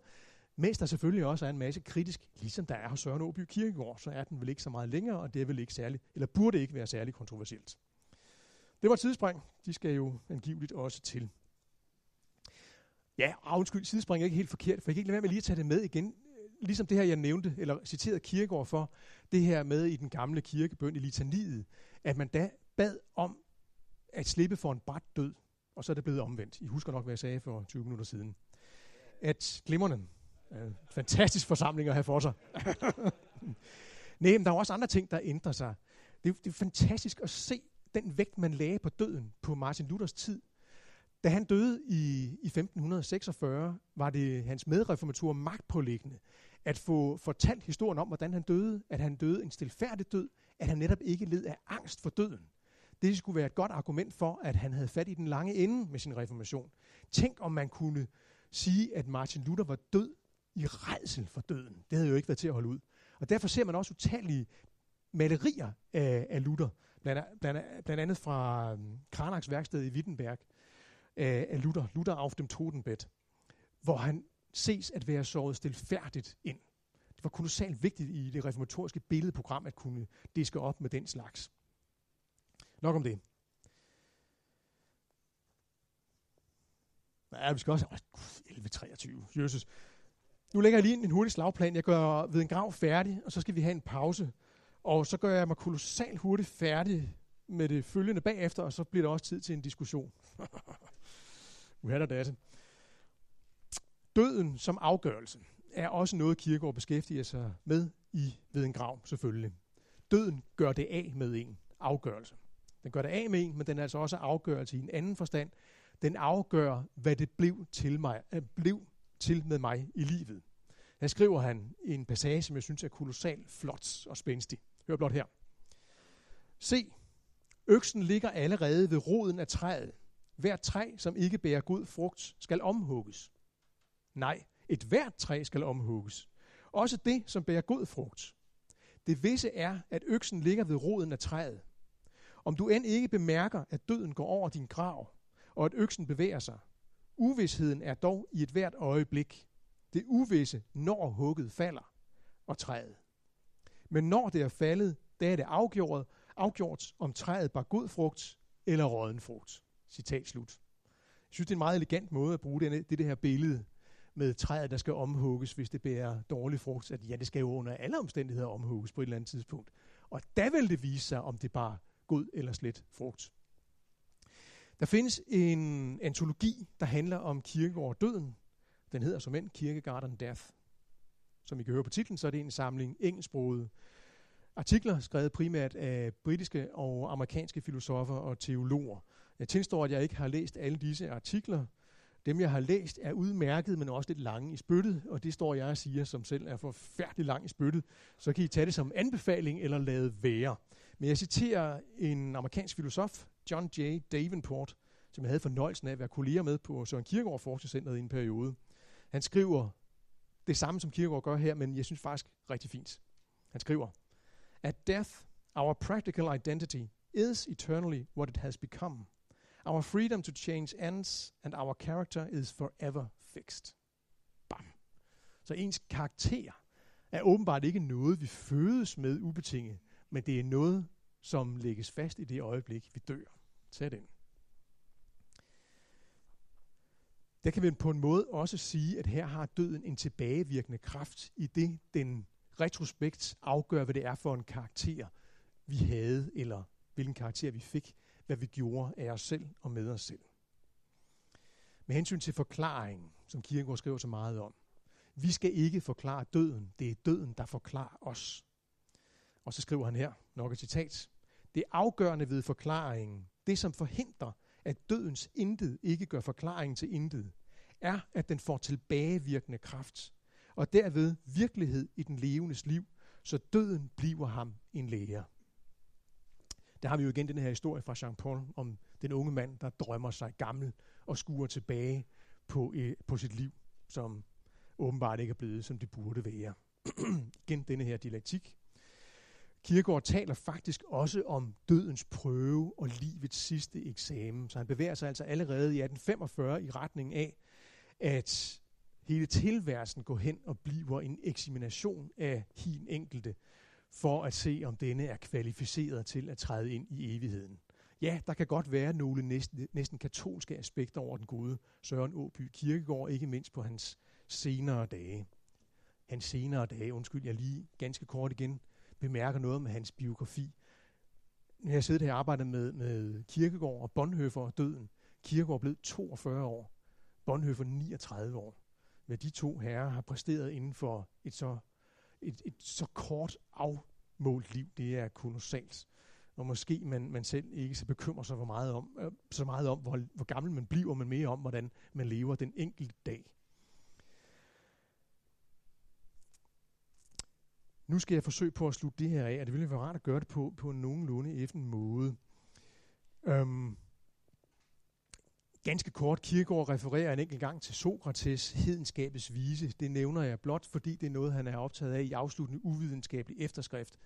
mens der selvfølgelig også er en masse kritisk, ligesom der er hos Søren Åby Kirkegård, så er den vel ikke så meget længere, og det er vel ikke særlig, eller burde ikke være særlig kontroversielt. Det var tidsspring. sidespring. De skal jo angiveligt også til. Ja, og undskyld, sidespring er ikke helt forkert, for jeg kan ikke lade være med lige at tage det med igen. Ligesom det her, jeg nævnte, eller citerede Kirkegaard for, det her med i den gamle kirkebøn i litaniet, at man da bad om at slippe for en bræt død, og så er det blevet omvendt. I husker nok, hvad jeg sagde for 20 minutter siden. At glimrende, øh, fantastisk forsamling at have for sig. Nej, men der er også andre ting, der ændrer sig. Det er, det er fantastisk at se den vægt, man lagde på døden på Martin Luthers tid. Da han døde i, i 1546, var det hans medreformatorer magtpålæggende at få fortalt historien om, hvordan han døde, at han døde en stilfærdig død, at han netop ikke led af angst for døden. Det skulle være et godt argument for, at han havde fat i den lange ende med sin reformation. Tænk, om man kunne sige, at Martin Luther var død i redsel for døden. Det havde jo ikke været til at holde ud. Og derfor ser man også utallige malerier af, af Luther, blandt, blandt, blandt andet fra øhm, um, Kranachs værksted i Wittenberg, af, af Luther, Luther auf dem Totenbett, hvor han ses at være såret stilfærdigt ind. Det var kolossalt vigtigt i det reformatoriske billedprogram at kunne diske op med den slags. Nok om det. Ja, vi skal også... 11.23. Jesus. Nu lægger jeg lige en hurtig slagplan. Jeg gør ved en grav færdig, og så skal vi have en pause. Og så gør jeg mig kolossalt hurtigt færdig med det følgende bagefter, og så bliver der også tid til en diskussion. nu er der det. Døden som afgørelse er også noget, Kirkegaard beskæftiger sig med i ved en grav, selvfølgelig. Døden gør det af med en afgørelse. Den gør det af med en, men den er altså også afgørelse i en anden forstand. Den afgør, hvad det blev til, mig, øh, blev til med mig i livet. Her skriver han en passage, som jeg synes er kolossalt flot og spændstig. Hør blot her. Se, øksen ligger allerede ved roden af træet. Hvert træ, som ikke bærer god frugt, skal omhugges. Nej, et hvert træ skal omhugges. Også det, som bærer god frugt. Det visse er, at øksen ligger ved roden af træet. Om du end ikke bemærker, at døden går over din grav, og at øksen bevæger sig. Uvidsheden er dog i et hvert øjeblik. Det uvisse, når hugget falder, og træet. Men når det er faldet, da er det afgjort, afgjort om træet bar god frugt eller råden frugt. Citat slut. Jeg synes, det er en meget elegant måde at bruge det, det, det her billede med træet, der skal omhugges, hvis det bærer dårlig frugt. At ja, det skal jo under alle omstændigheder omhugges på et eller andet tidspunkt. Og der vil det vise sig, om det bare god eller slet frugt. Der findes en antologi, der handler om kirkegård og døden. Den hedder som end Kierkegaard and Death. Som I kan høre på titlen, så er det en samling engelsksprogede artikler, skrevet primært af britiske og amerikanske filosofer og teologer. Jeg tilstår, at jeg ikke har læst alle disse artikler. Dem, jeg har læst, er udmærket, men også lidt lange i spyttet, og det står jeg og siger, som selv er forfærdelig lang i spyttet. Så kan I tage det som anbefaling eller lade være. Men jeg citerer en amerikansk filosof, John J. Davenport, som jeg havde fornøjelsen af at være kolleger med på Søren Kierkegaard Forskningscenteret i en periode. Han skriver det samme, som Kierkegaard gør her, men jeg synes faktisk rigtig fint. Han skriver, At death, our practical identity is eternally what it has become. Our freedom to change ends, and our character is forever fixed. Bam. Så ens karakter er åbenbart ikke noget, vi fødes med ubetinget, men det er noget, som lægges fast i det øjeblik, vi dør. Tag den. Der kan vi på en måde også sige, at her har døden en tilbagevirkende kraft i det, den retrospekt afgør, hvad det er for en karakter, vi havde, eller hvilken karakter vi fik, hvad vi gjorde af os selv og med os selv. Med hensyn til forklaringen, som Kierkegaard skriver så meget om, vi skal ikke forklare døden, det er døden, der forklarer os. Og så skriver han her, nok et citat, det afgørende ved forklaringen, det som forhindrer, at dødens intet ikke gør forklaringen til intet, er, at den får tilbagevirkende kraft, og derved virkelighed i den levendes liv, så døden bliver ham en læger. Der har vi jo igen den her historie fra Jean Paul om den unge mand, der drømmer sig gammel og skuer tilbage på, øh, på sit liv, som åbenbart ikke er blevet, som det burde være. igen denne her dialektik, Kierkegaard taler faktisk også om dødens prøve og livets sidste eksamen. Så han bevæger sig altså allerede i 1845 i retning af, at hele tilværelsen går hen og bliver en eksamination af hin enkelte, for at se, om denne er kvalificeret til at træde ind i evigheden. Ja, der kan godt være nogle næsten, næsten katolske aspekter over den gode Søren Åby Kirkegaard, ikke mindst på hans senere dage. Hans senere dage, undskyld, jeg lige ganske kort igen, bemærker noget med hans biografi. Når jeg sidder her og arbejder med, med Kirkegård og Bonhoeffer og døden. Kirkegård blev 42 år. Bonhoeffer 39 år. Hvad de to herrer har præsteret inden for et så, et, et så kort afmålt liv, det er kolossalt. Og måske man, man selv ikke så bekymrer sig for meget om, øh, så meget om, hvor, hvor gammel man bliver, men mere om, hvordan man lever den enkelte dag. Nu skal jeg forsøge på at slutte det her af, og det ville være rart at gøre det på, på en nogenlunde effen måde. Øhm, ganske kort, Kierkegaard refererer en enkelt gang til Sokrates, hedenskabets vise. Det nævner jeg blot, fordi det er noget, han er optaget af i afsluttende uvidenskabelig efterskrift.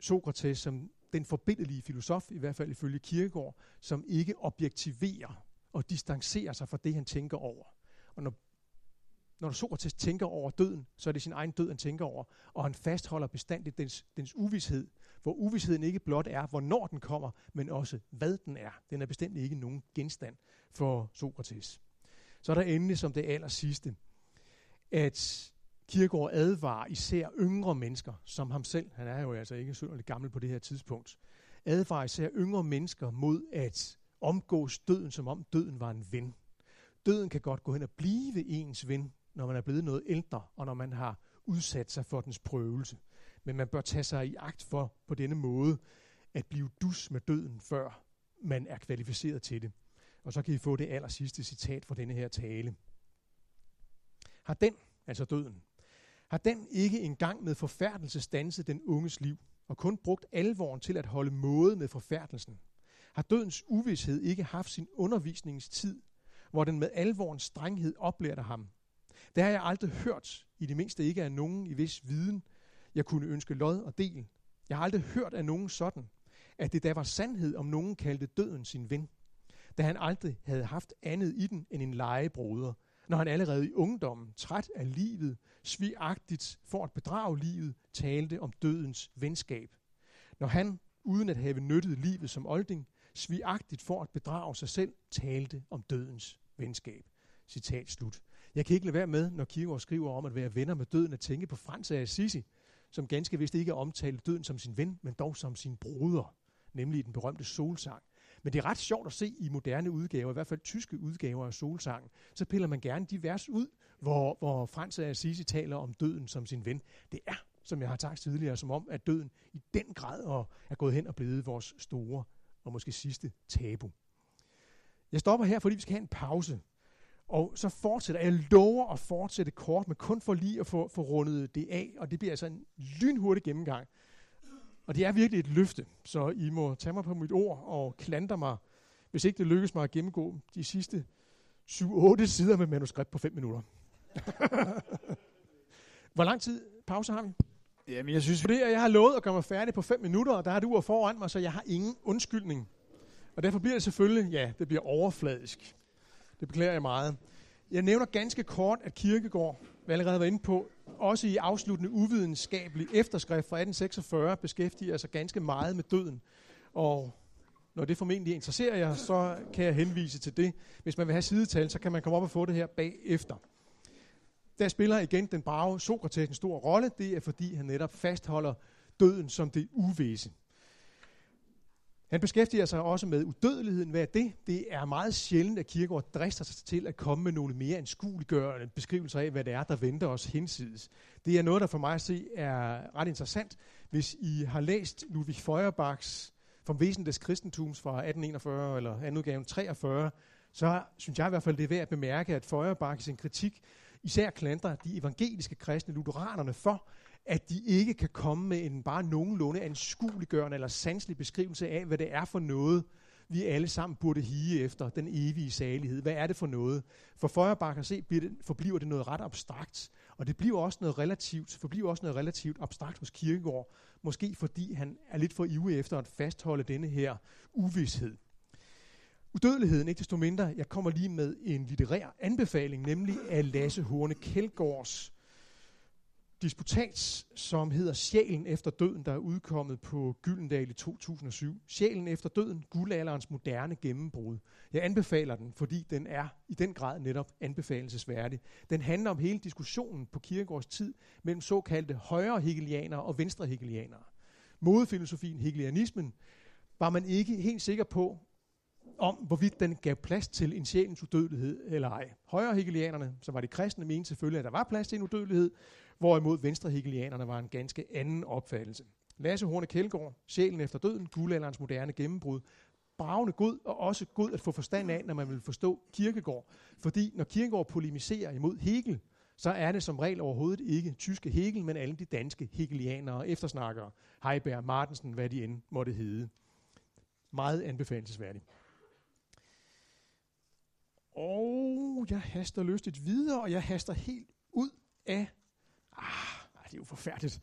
Sokrates som den forbindelige filosof, i hvert fald ifølge Kierkegaard, som ikke objektiverer og distancerer sig fra det, han tænker over. Og når, når Sokrates tænker over døden, så er det sin egen død, han tænker over, og han fastholder bestandigt dens, dens uvidshed, hvor uvidsheden ikke blot er, hvornår den kommer, men også hvad den er. Den er bestemt ikke nogen genstand for Sokrates. Så er der endelig som det aller sidste, at Kierkegaard advarer især yngre mennesker, som ham selv, han er jo altså ikke synderligt gammel på det her tidspunkt, advarer især yngre mennesker mod at omgås døden, som om døden var en ven. Døden kan godt gå hen og blive ens ven, når man er blevet noget ældre, og når man har udsat sig for dens prøvelse. Men man bør tage sig i agt for på denne måde at blive dus med døden, før man er kvalificeret til det. Og så kan I få det aller sidste citat fra denne her tale. Har den, altså døden, har den ikke engang med forfærdelse stanset den unges liv, og kun brugt alvoren til at holde måde med forfærdelsen? Har dødens uvidshed ikke haft sin undervisningstid, hvor den med alvorens strenghed oplærte ham? Det har jeg aldrig hørt, i det mindste ikke af nogen i vis viden, jeg kunne ønske lod og del. Jeg har aldrig hørt af nogen sådan, at det da var sandhed, om nogen kaldte døden sin ven, da han aldrig havde haft andet i den end en legebroder, når han allerede i ungdommen, træt af livet, svigagtigt for at bedrage livet, talte om dødens venskab. Når han, uden at have nyttet livet som olding, svigagtigt for at bedrage sig selv, talte om dødens venskab. Citat slut. Jeg kan ikke lade være med, når Kierkegaard skriver om at være venner med døden, at tænke på Frans af Assisi, som ganske vist ikke omtalte døden som sin ven, men dog som sin broder, nemlig i den berømte solsang. Men det er ret sjovt at se i moderne udgaver, i hvert fald tyske udgaver af solsangen, så piller man gerne de vers ud, hvor, hvor Frans af Assisi taler om døden som sin ven. Det er, som jeg har sagt tidligere, som om, at døden i den grad er gået hen og blevet vores store og måske sidste tabu. Jeg stopper her, fordi vi skal have en pause. Og så fortsætter jeg. lover at fortsætte kort, men kun for lige at få, få rundet det af. Og det bliver altså en lynhurtig gennemgang. Og det er virkelig et løfte, så I må tage mig på mit ord og klandre mig, hvis ikke det lykkes mig at gennemgå de sidste 7-8 sider med manuskript på 5 minutter. Hvor lang tid pause har vi? Jamen, jeg synes... Fordi jeg har lovet at gøre mig færdig på 5 minutter, og der har du foran mig, så jeg har ingen undskyldning. Og derfor bliver det selvfølgelig, ja, det bliver overfladisk. Det beklager jeg meget. Jeg nævner ganske kort, at Kirkegård, vi allerede var inde på, også i afsluttende uvidenskabelig efterskrift fra 1846 beskæftiger sig ganske meget med døden. Og når det formentlig interesserer jer, så kan jeg henvise til det. Hvis man vil have sidetal, så kan man komme op og få det her bagefter. Der spiller igen den brave Sokrates en stor rolle. Det er fordi, han netop fastholder døden som det uvæse. Han beskæftiger sig også med udødeligheden. Hvad er det? Det er meget sjældent, at Kirkegaard drister sig til at komme med nogle mere anskueliggørende beskrivelser af, hvad det er, der venter os hinsides. Det er noget, der for mig at se er ret interessant. Hvis I har læst Ludwig Feuerbachs Vom Wesen des Christentums fra 1841 eller anden udgaven 43, så synes jeg i hvert fald, det er værd at bemærke, at Feuerbach i sin kritik især klandrer de evangeliske kristne lutheranerne for, at de ikke kan komme med en bare nogenlunde anskueliggørende eller sanselig beskrivelse af, hvad det er for noget, vi alle sammen burde hige efter, den evige salighed. Hvad er det for noget? For Feuerbach at se, det, forbliver det noget ret abstrakt, og det bliver også noget relativt, forbliver også noget relativt abstrakt hos Kirkegaard, måske fordi han er lidt for ivrig efter at fastholde denne her uvidshed. Udødeligheden, ikke desto mindre, jeg kommer lige med en litterær anbefaling, nemlig af Lasse Horne Kjeldgaards disputats, som hedder Sjælen efter døden, der er udkommet på Gyldendal i 2007. Sjælen efter døden, guldalderens moderne gennembrud. Jeg anbefaler den, fordi den er i den grad netop anbefalelsesværdig. Den handler om hele diskussionen på Kierkegaards tid mellem såkaldte højre hegelianere og venstre hegelianere. Modefilosofien, hegelianismen, var man ikke helt sikker på, om hvorvidt den gav plads til en sjælens udødelighed eller ej. Højre hegelianerne, som var de kristne, mente selvfølgelig, at der var plads til en udødelighed, hvorimod venstrehegelianerne var en ganske anden opfattelse. Lasse Horne Kjeldgaard, Sjælen efter døden, guldalderens moderne gennembrud, bravende god, og også god at få forstand af, når man vil forstå Kirkegård. Fordi når Kirkegård polemiserer imod Hegel, så er det som regel overhovedet ikke tyske Hegel, men alle de danske hegelianere og eftersnakkere, Heiberg, Martensen, hvad de end måtte hedde. Meget anbefalesværdigt. Og jeg haster lystigt videre, og jeg haster helt ud af Ah, det er jo forfærdeligt.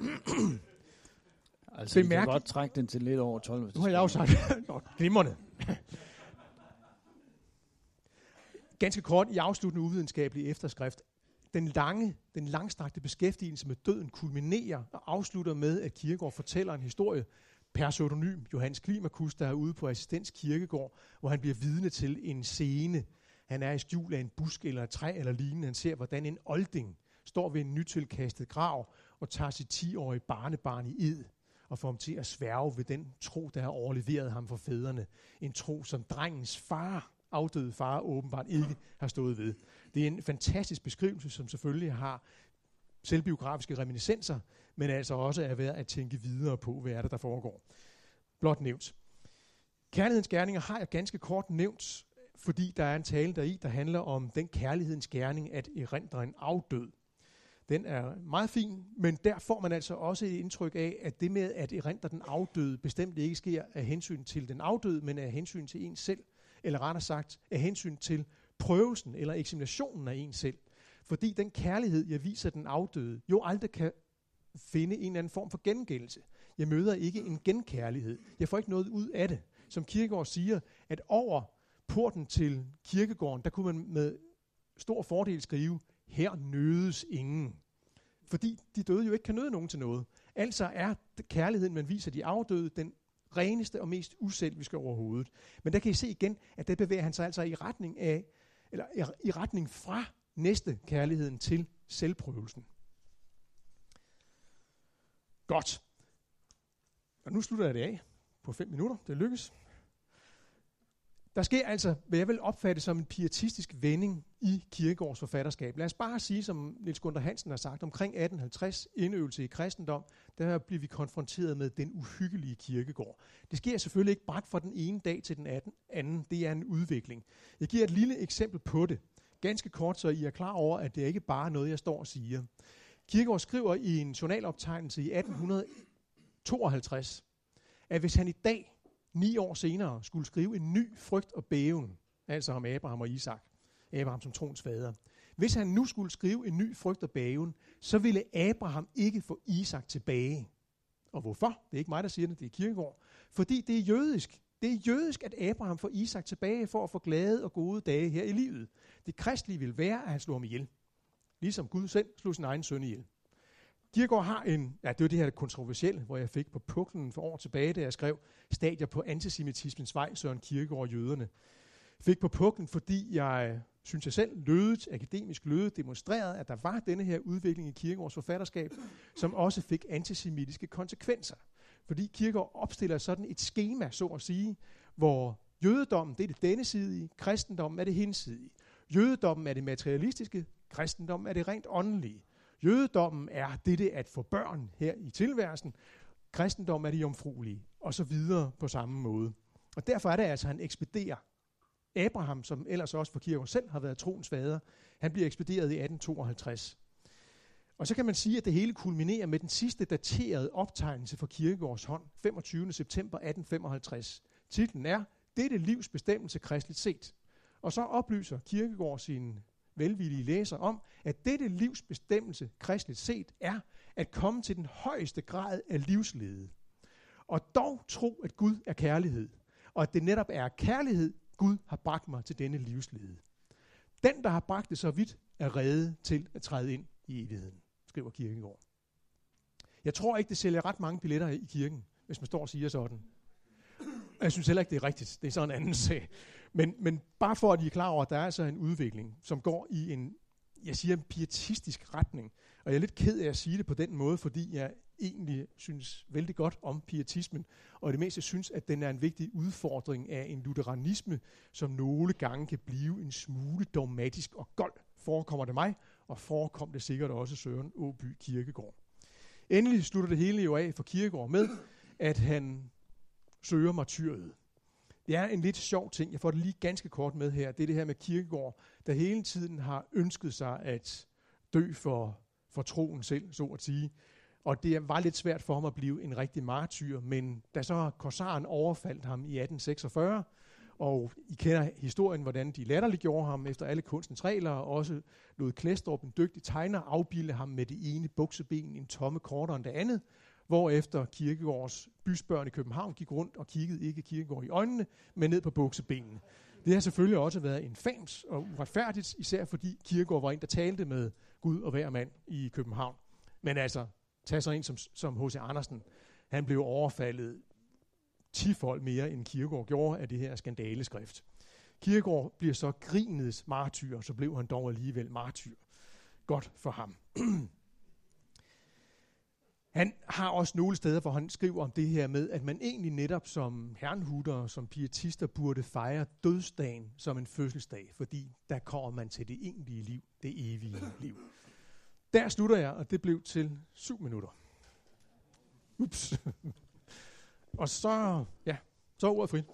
Altså, Bemærk... kan godt trække den til lidt over 12. Nu har jeg jo sagt, Nå, glimrende. Ganske kort i afsluttende uvidenskabelig efterskrift. Den lange, den langstrakte beskæftigelse med døden kulminerer og afslutter med, at Kierkegaard fortæller en historie per pseudonym Johannes Klimakus, der er ude på Assistens Kirkegård, hvor han bliver vidne til en scene. Han er i skjul af en busk eller et træ eller lignende. Han ser, hvordan en olding står ved en nytilkastet grav og tager sit 10-årige barnebarn i ed og får ham til at sværge ved den tro, der har overleveret ham for fædrene. En tro, som drengens far, afdøde far, åbenbart ikke har stået ved. Det er en fantastisk beskrivelse, som selvfølgelig har selvbiografiske reminiscenser, men altså også er værd at tænke videre på, hvad er det, der foregår. Blot nævnt. Kærlighedens gerninger har jeg ganske kort nævnt, fordi der er en tale deri, der handler om den kærlighedens gerning at erindre en afdød. Den er meget fin, men der får man altså også et indtryk af, at det med at erindre den afdøde bestemt ikke sker af hensyn til den afdøde, men af hensyn til en selv, eller rettere sagt af hensyn til prøvelsen eller eksaminationen af en selv. Fordi den kærlighed, jeg viser den afdøde, jo aldrig kan finde en eller anden form for gengældelse. Jeg møder ikke en genkærlighed. Jeg får ikke noget ud af det. Som Kirkegaard siger, at over porten til kirkegården, der kunne man med stor fordel skrive, her nødes ingen. Fordi de døde jo ikke kan nøde nogen til noget. Altså er kærligheden, man viser de afdøde, den reneste og mest uselviske overhovedet. Men der kan I se igen, at der bevæger han sig altså i retning af, eller i retning fra næste kærligheden til selvprøvelsen. Godt. Og nu slutter jeg det af på 5 minutter. Det lykkes. Der sker altså, hvad jeg vil opfatte som en pietistisk vending i Kierkegaards forfatterskab. Lad os bare sige, som Niels Gunther Hansen har sagt, omkring 1850, indøvelse i kristendom, der bliver vi konfronteret med den uhyggelige kirkegård. Det sker selvfølgelig ikke bare fra den ene dag til den anden. Det er en udvikling. Jeg giver et lille eksempel på det. Ganske kort, så I er klar over, at det ikke bare noget, jeg står og siger. Kirkegaard skriver i en journaloptegnelse i 1852, at hvis han i dag, ni år senere, skulle skrive en ny frygt og bæven, altså om Abraham og Isak, Abraham som troens fader, hvis han nu skulle skrive en ny frygt og bæven, så ville Abraham ikke få Isak tilbage. Og hvorfor? Det er ikke mig, der siger det, det er Kirkegaard. Fordi det er jødisk. Det er jødisk, at Abraham får Isak tilbage for at få glade og gode dage her i livet. Det kristelige vil være, at han slår ham ihjel. Ligesom Gud selv slog sin egen søn ihjel. Kierkegaard har en, ja det var det her kontroversielle, hvor jeg fik på puklen for år tilbage, da jeg skrev Stadier på antisemitismens vej, Søren Kierkegaard og jøderne. Fik på puklen, fordi jeg, synes jeg selv, lødet, akademisk lødet, demonstrerede, at der var denne her udvikling i Kierkegaards forfatterskab, som også fik antisemitiske konsekvenser. Fordi Kierkegaard opstiller sådan et schema, så at sige, hvor jødedommen, det er det denne side, kristendommen er det hensidige. Jødedommen er det materialistiske, kristendommen er det rent åndelige. Jødedommen er dette at få børn her i tilværelsen, kristendommen er det jomfruelige, og så videre på samme måde. Og derfor er det altså, at han ekspederer Abraham, som ellers også for Kierkegaard selv har været troens fader, han bliver ekspederet i 1852. Og så kan man sige, at det hele kulminerer med den sidste daterede optegnelse for Kierkegaards hånd, 25. september 1855. Titlen er, Dette livs bestemmelse kristligt set. Og så oplyser Kierkegaard sin velvillige læser om, at dette livs bestemmelse kristligt set er at komme til den højeste grad af livslede. Og dog tro, at Gud er kærlighed, og at det netop er kærlighed, Gud har bragt mig til denne livslede. Den, der har bragt det så vidt, er reddet til at træde ind i evigheden, skriver Kirkegaard. Jeg tror ikke, det sælger ret mange billetter i kirken, hvis man står og siger sådan. Jeg synes heller ikke, det er rigtigt. Det er sådan en anden sag. Men, men bare for at I er klar over, at der er altså en udvikling, som går i en, jeg siger, en pietistisk retning. Og jeg er lidt ked af at sige det på den måde, fordi jeg egentlig synes vældig godt om pietismen, og det meste synes, at den er en vigtig udfordring af en lutheranisme, som nogle gange kan blive en smule dogmatisk og gold, forekommer det mig, og forekom det sikkert også Søren Åby Kirkegård. Endelig slutter det hele jo af for Kirkegård med, at han søger martyret. Det er en lidt sjov ting, jeg får det lige ganske kort med her, det er det her med Kirkegård, der hele tiden har ønsket sig at dø for, for troen selv, så at sige. Og det var lidt svært for ham at blive en rigtig martyr, men da så korsaren overfaldt ham i 1846, og I kender historien, hvordan de latterliggjorde ham efter alle kunstens regler, og også lod Klæstrup, en dygtig tegner, afbilde ham med det ene bukseben, en tomme kortere end det andet, hvorefter Kirkegårds bysbørn i København gik rundt og kiggede ikke Kirkegård i øjnene, men ned på buksebenene. Det har selvfølgelig også været en fams og uretfærdigt, især fordi Kirkegård var en, der talte med Gud og hver mand i København. Men altså, tag så en som, som H.C. Andersen. Han blev overfaldet tifold mere, end Kirkegård gjorde af det her skandaleskrift. Kirkegård bliver så grinets martyr, så blev han dog alligevel martyr. Godt for ham. Han har også nogle steder, hvor han skriver om det her med, at man egentlig netop som herrenhutter, som pietister, burde fejre dødsdagen som en fødselsdag, fordi der kommer man til det egentlige liv, det evige liv. Der slutter jeg, og det blev til syv minutter. Ups. og så, ja, så er ordet frit.